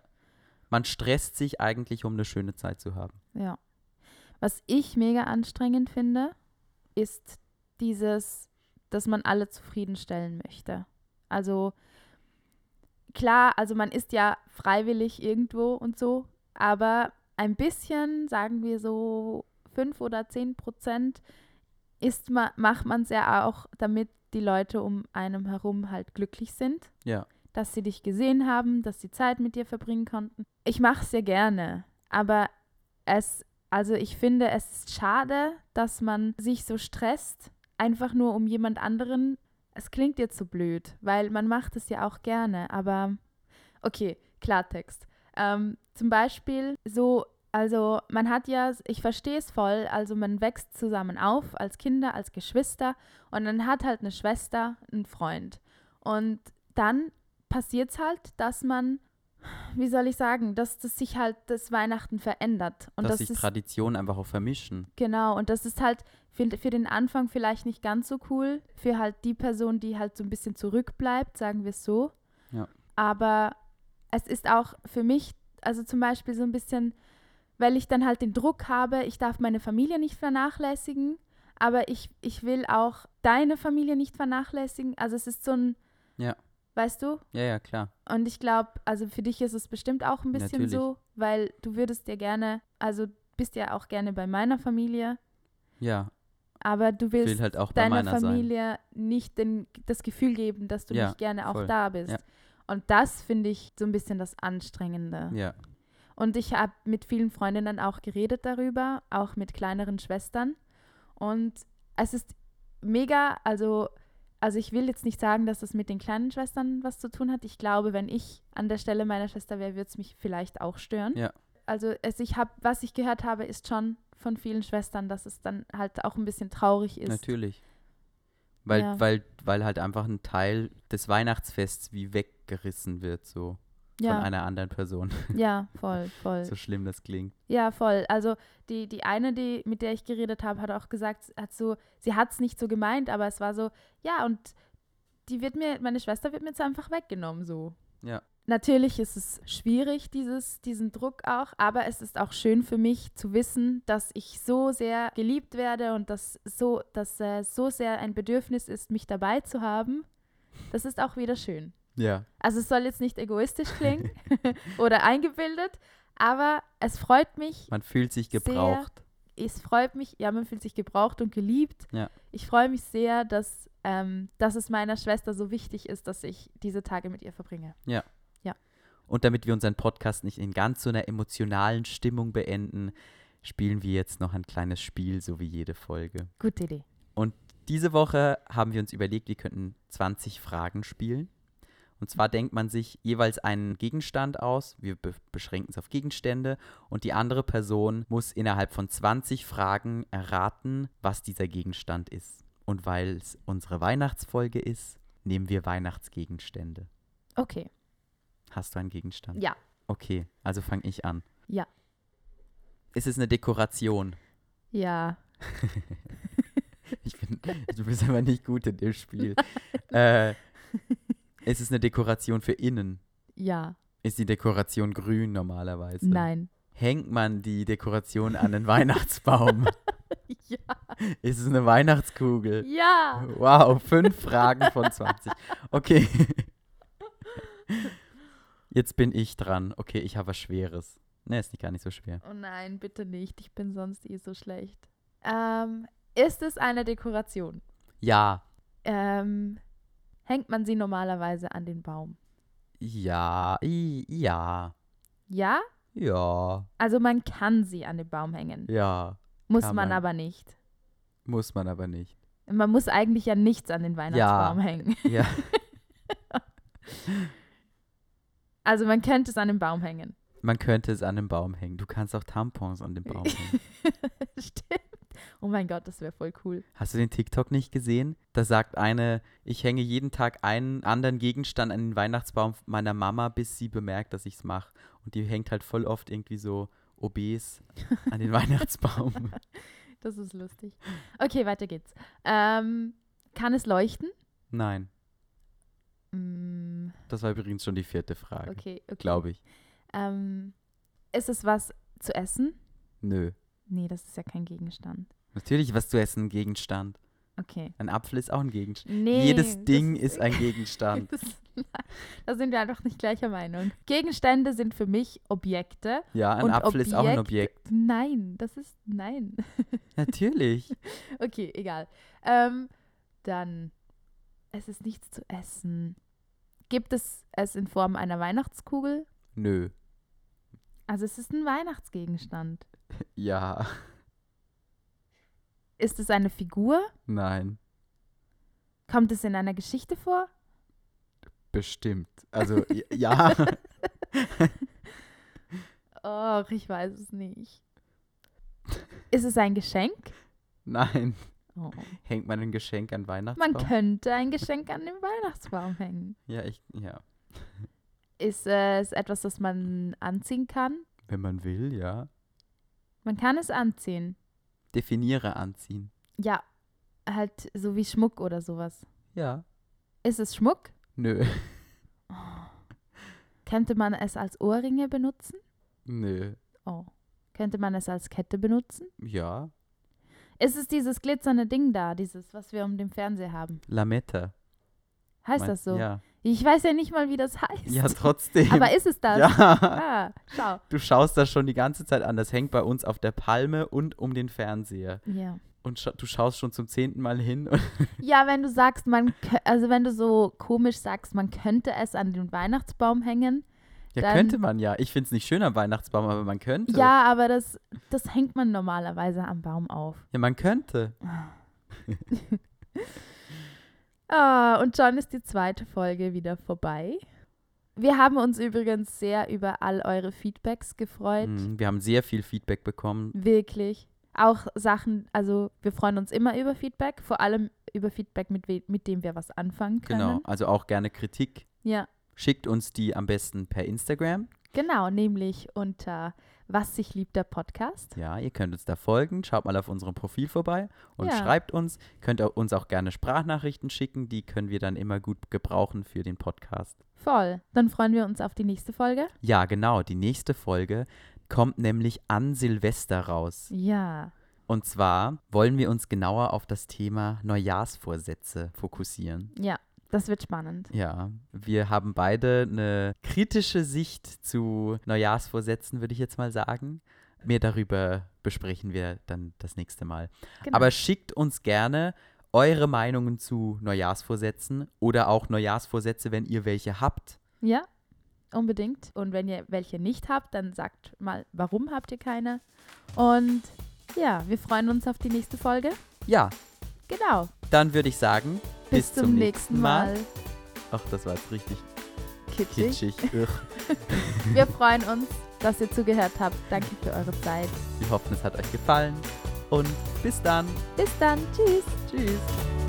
man stresst sich eigentlich, um eine schöne Zeit zu haben. Ja. Was ich mega anstrengend finde, ist dieses, dass man alle zufriedenstellen möchte. Also klar, also man ist ja freiwillig irgendwo und so, aber ein bisschen, sagen wir so fünf oder zehn Prozent, ist ma macht man es ja auch, damit die Leute um einem herum halt glücklich sind Ja, dass sie dich gesehen haben, dass sie Zeit mit dir verbringen konnten. Ich mache es ja gerne, aber es, also ich finde, es ist schade, dass man sich so stresst, einfach nur um jemand anderen. Es klingt jetzt so blöd, weil man macht es ja auch gerne, aber okay, Klartext. Ähm, zum Beispiel so, also man hat ja, ich verstehe es voll, also man wächst zusammen auf als Kinder, als Geschwister und dann hat halt eine Schwester einen Freund. Und dann passiert es halt, dass man, wie soll ich sagen, dass das sich halt das Weihnachten verändert. Und dass das sich Traditionen einfach auch vermischen. genau, und das ist halt für, für den Anfang vielleicht nicht ganz so cool, für halt die Person, die halt so ein bisschen zurückbleibt, sagen wir es so. Ja. aber es ist auch für mich, also zum Beispiel so ein bisschen, weil ich dann halt den Druck habe, ich darf meine Familie nicht vernachlässigen, aber ich, ich will auch deine Familie nicht vernachlässigen. Also es ist so ein, Ja. Weißt du? Ja, ja, klar. Und ich glaube, also für dich ist es bestimmt auch ein bisschen Natürlich. so, weil du würdest dir gerne, also bist ja auch gerne bei meiner Familie, Ja, aber du willst will halt auch deiner meiner sein. Familie nicht den, das Gefühl geben, dass du Ja, nicht gerne auch voll. da bist. Ja. Und das finde ich so ein bisschen das Anstrengende. Ja, Und ich habe mit vielen Freundinnen auch geredet darüber, auch mit kleineren Schwestern. Und es ist mega, also, also ich will jetzt nicht sagen, dass das mit den kleinen Schwestern was zu tun hat. Ich glaube, wenn ich an der Stelle meiner Schwester wäre, würde es mich vielleicht auch stören. Ja. Also es, ich habe, was ich gehört habe, ist schon von vielen Schwestern, dass es dann halt auch ein bisschen traurig ist. natürlich. Weil, Ja. weil, weil halt einfach ein Teil des Weihnachtsfests wie weggerissen wird, so von Ja, einer anderen Person. ja, voll, voll. so schlimm das klingt. Ja, voll. Also die, die eine, die, mit der ich geredet habe, hat auch gesagt, hat so, sie hat es nicht so gemeint, aber es war so, ja, und die wird mir, meine Schwester wird mir jetzt einfach weggenommen, so. Ja. Natürlich ist es schwierig, dieses, diesen Druck auch, aber es ist auch schön für mich zu wissen, dass ich so sehr geliebt werde und dass so, dass äh, so sehr ein Bedürfnis ist, mich dabei zu haben. Das ist auch wieder schön. Ja. Also es soll jetzt nicht egoistisch klingen oder eingebildet, aber es freut mich, Man fühlt sich Sehr gebraucht. es freut mich, ja, man fühlt sich gebraucht und geliebt. Ja. Ich freue mich sehr, dass, ähm, dass es meiner Schwester so wichtig ist, dass ich diese Tage mit ihr verbringe. Und damit wir unseren Podcast nicht in ganz so einer emotionalen Stimmung beenden, spielen wir jetzt noch ein kleines Spiel, so wie jede Folge. Gute Idee. Diese Woche haben wir uns überlegt, wir könnten 20 Fragen spielen. Und zwar denkt man sich jeweils einen Gegenstand aus. Wir be beschränken es auf Gegenstände. Und die andere Person muss innerhalb von 20 Fragen erraten, was dieser Gegenstand ist. Und weil es unsere Weihnachtsfolge ist, nehmen wir Weihnachtsgegenstände. Okay. Hast du einen Gegenstand? Ja. Okay, also fange ich an. Ja. Ist es eine Dekoration? Ja. Ich bin, du bist aber nicht gut in dem Spiel. äh, ist es eine Dekoration für innen? Ja. Ist die Dekoration grün normalerweise? Nein. Hängt man die Dekoration an den Weihnachtsbaum? Ja. ist es eine Weihnachtskugel? Ja. Wow, fünf Fragen von 20. Okay. Jetzt bin ich dran. Okay, ich habe was Schweres. Ne, ist nicht gar nicht so schwer. Oh nein, bitte nicht. Ich bin sonst eh so schlecht. Ähm, ist es eine Dekoration? Ja. Ähm, hängt man sie normalerweise an den Baum? Ja. i- Ja. Ja? Ja. Also man kann sie an den Baum hängen. Ja. Muss man man. aber nicht. Muss man aber nicht. Man muss eigentlich ja nichts an den Weihnachtsbaum hängen. Ja. Also man könnte es an den Baum hängen. Man könnte es an den Baum hängen. Du kannst auch Tampons an den Baum hängen. Stimmt. Oh mein Gott, das wäre voll cool. Hast du den TikTok nicht gesehen? Da sagt eine, ich hänge jeden Tag einen anderen Gegenstand an den Weihnachtsbaum meiner Mama, bis sie bemerkt, dass ich es mache. Und die hängt halt voll oft irgendwie so obes an den Weihnachtsbaum. Das ist lustig. Okay, weiter geht's. Ähm, kann es leuchten? Nein, Mm, das war übrigens schon die vierte Frage, okay, okay. glaube ich. Ähm, ist es was zu essen? Nö. Nee, das ist ja kein Gegenstand. Natürlich was zu essen, ein Gegenstand. Okay. Ein Apfel ist auch ein Gegenstand. Nee, Jedes Ding ist ein Gegenstand. Das, da sind wir einfach nicht gleicher Meinung. Gegenstände sind für mich Objekte. Ja, ein Apfel ist auch ein Objekt- Objekt. Nein, das ist nein. Natürlich. Okay, egal. Ähm, dann, es ist nichts zu essen. Gibt es es in Form einer Weihnachtskugel? Nö. Also es ist ein Weihnachtsgegenstand. Ja. Ist es eine Figur? Nein. Kommt es in einer Geschichte vor? Bestimmt. Also, ja. Och, ich weiß es nicht. Ist es ein Geschenk? Nein. Oh. Hängt man ein Geschenk an Weihnachtsbaum? Man könnte ein Geschenk an den Weihnachtsbaum hängen. Ja, ich, ja. Ist es etwas, das man anziehen kann? Wenn man will, ja. Man kann es anziehen. Definiere anziehen. Ja, halt so wie Schmuck oder sowas. Ja. Ist es Schmuck? Nö. Könnte man es als Ohrringe benutzen? Nö. Oh. Könnte man es als Kette benutzen? Ja. Ist es dieses glitzernde Ding da, dieses, was wir um den Fernseher haben? Lametta. Heißt Mein- das so? Ja. Ich weiß ja nicht mal, wie das heißt. Ja, trotzdem. Aber ist es das? ja. Ah, schau. Du schaust das schon die ganze Zeit an. Das hängt bei uns auf der Palme und um den Fernseher. Ja. Und scha du schaust schon zum zehnten Mal hin. Ja, wenn du sagst, man, also wenn du so komisch sagst, man könnte es an den Weihnachtsbaum hängen. ja, Dann- könnte man ja. Ich finde es nicht schön am Weihnachtsbaum, aber man könnte. Ja, aber das, das hängt man normalerweise am Baum auf. Ja, man könnte. Ah, und schon ist die zweite Folge wieder vorbei. Wir haben uns übrigens sehr über all eure Feedbacks gefreut. Mhm, wir haben sehr viel Feedback bekommen. Wirklich. Auch Sachen, also wir freuen uns immer über Feedback, vor allem über Feedback, mit, mit dem wir was anfangen können. Genau. Also auch gerne Kritik. Ja, Schickt uns die am besten per Instagram. Genau, nämlich unter Was sich liebt der Podcast. Ja, ihr könnt uns da folgen. Schaut mal auf unserem Profil vorbei und Ja. schreibt uns. Könnt ihr uns auch gerne Sprachnachrichten schicken. Die können wir dann immer gut gebrauchen für den Podcast. Voll. Dann freuen wir uns auf die nächste Folge. Ja, genau. Die nächste Folge kommt nämlich an Silvester raus. Ja. Und zwar wollen wir uns genauer auf das Thema Neujahrsvorsätze fokussieren. Ja, das wird spannend. Ja, wir haben beide eine kritische Sicht zu Neujahrsvorsätzen, würde ich jetzt mal sagen. Mehr darüber besprechen wir dann das nächste Mal. Genau. Aber schickt uns gerne eure Meinungen zu Neujahrsvorsätzen oder auch Neujahrsvorsätze, wenn ihr welche habt. Ja, unbedingt. Und wenn ihr welche nicht habt, dann sagt mal, warum habt ihr keine? Und ja, wir freuen uns auf die nächste Folge. Ja, Genau. Dann würde ich sagen, Bis, zum, nächsten Mal. Ach, das war jetzt richtig Kitschig. kitschig. Wir freuen uns, dass ihr zugehört habt. Danke für eure Zeit. Wir hoffen, es hat euch gefallen. Und bis dann. Bis dann. Tschüss. Tschüss.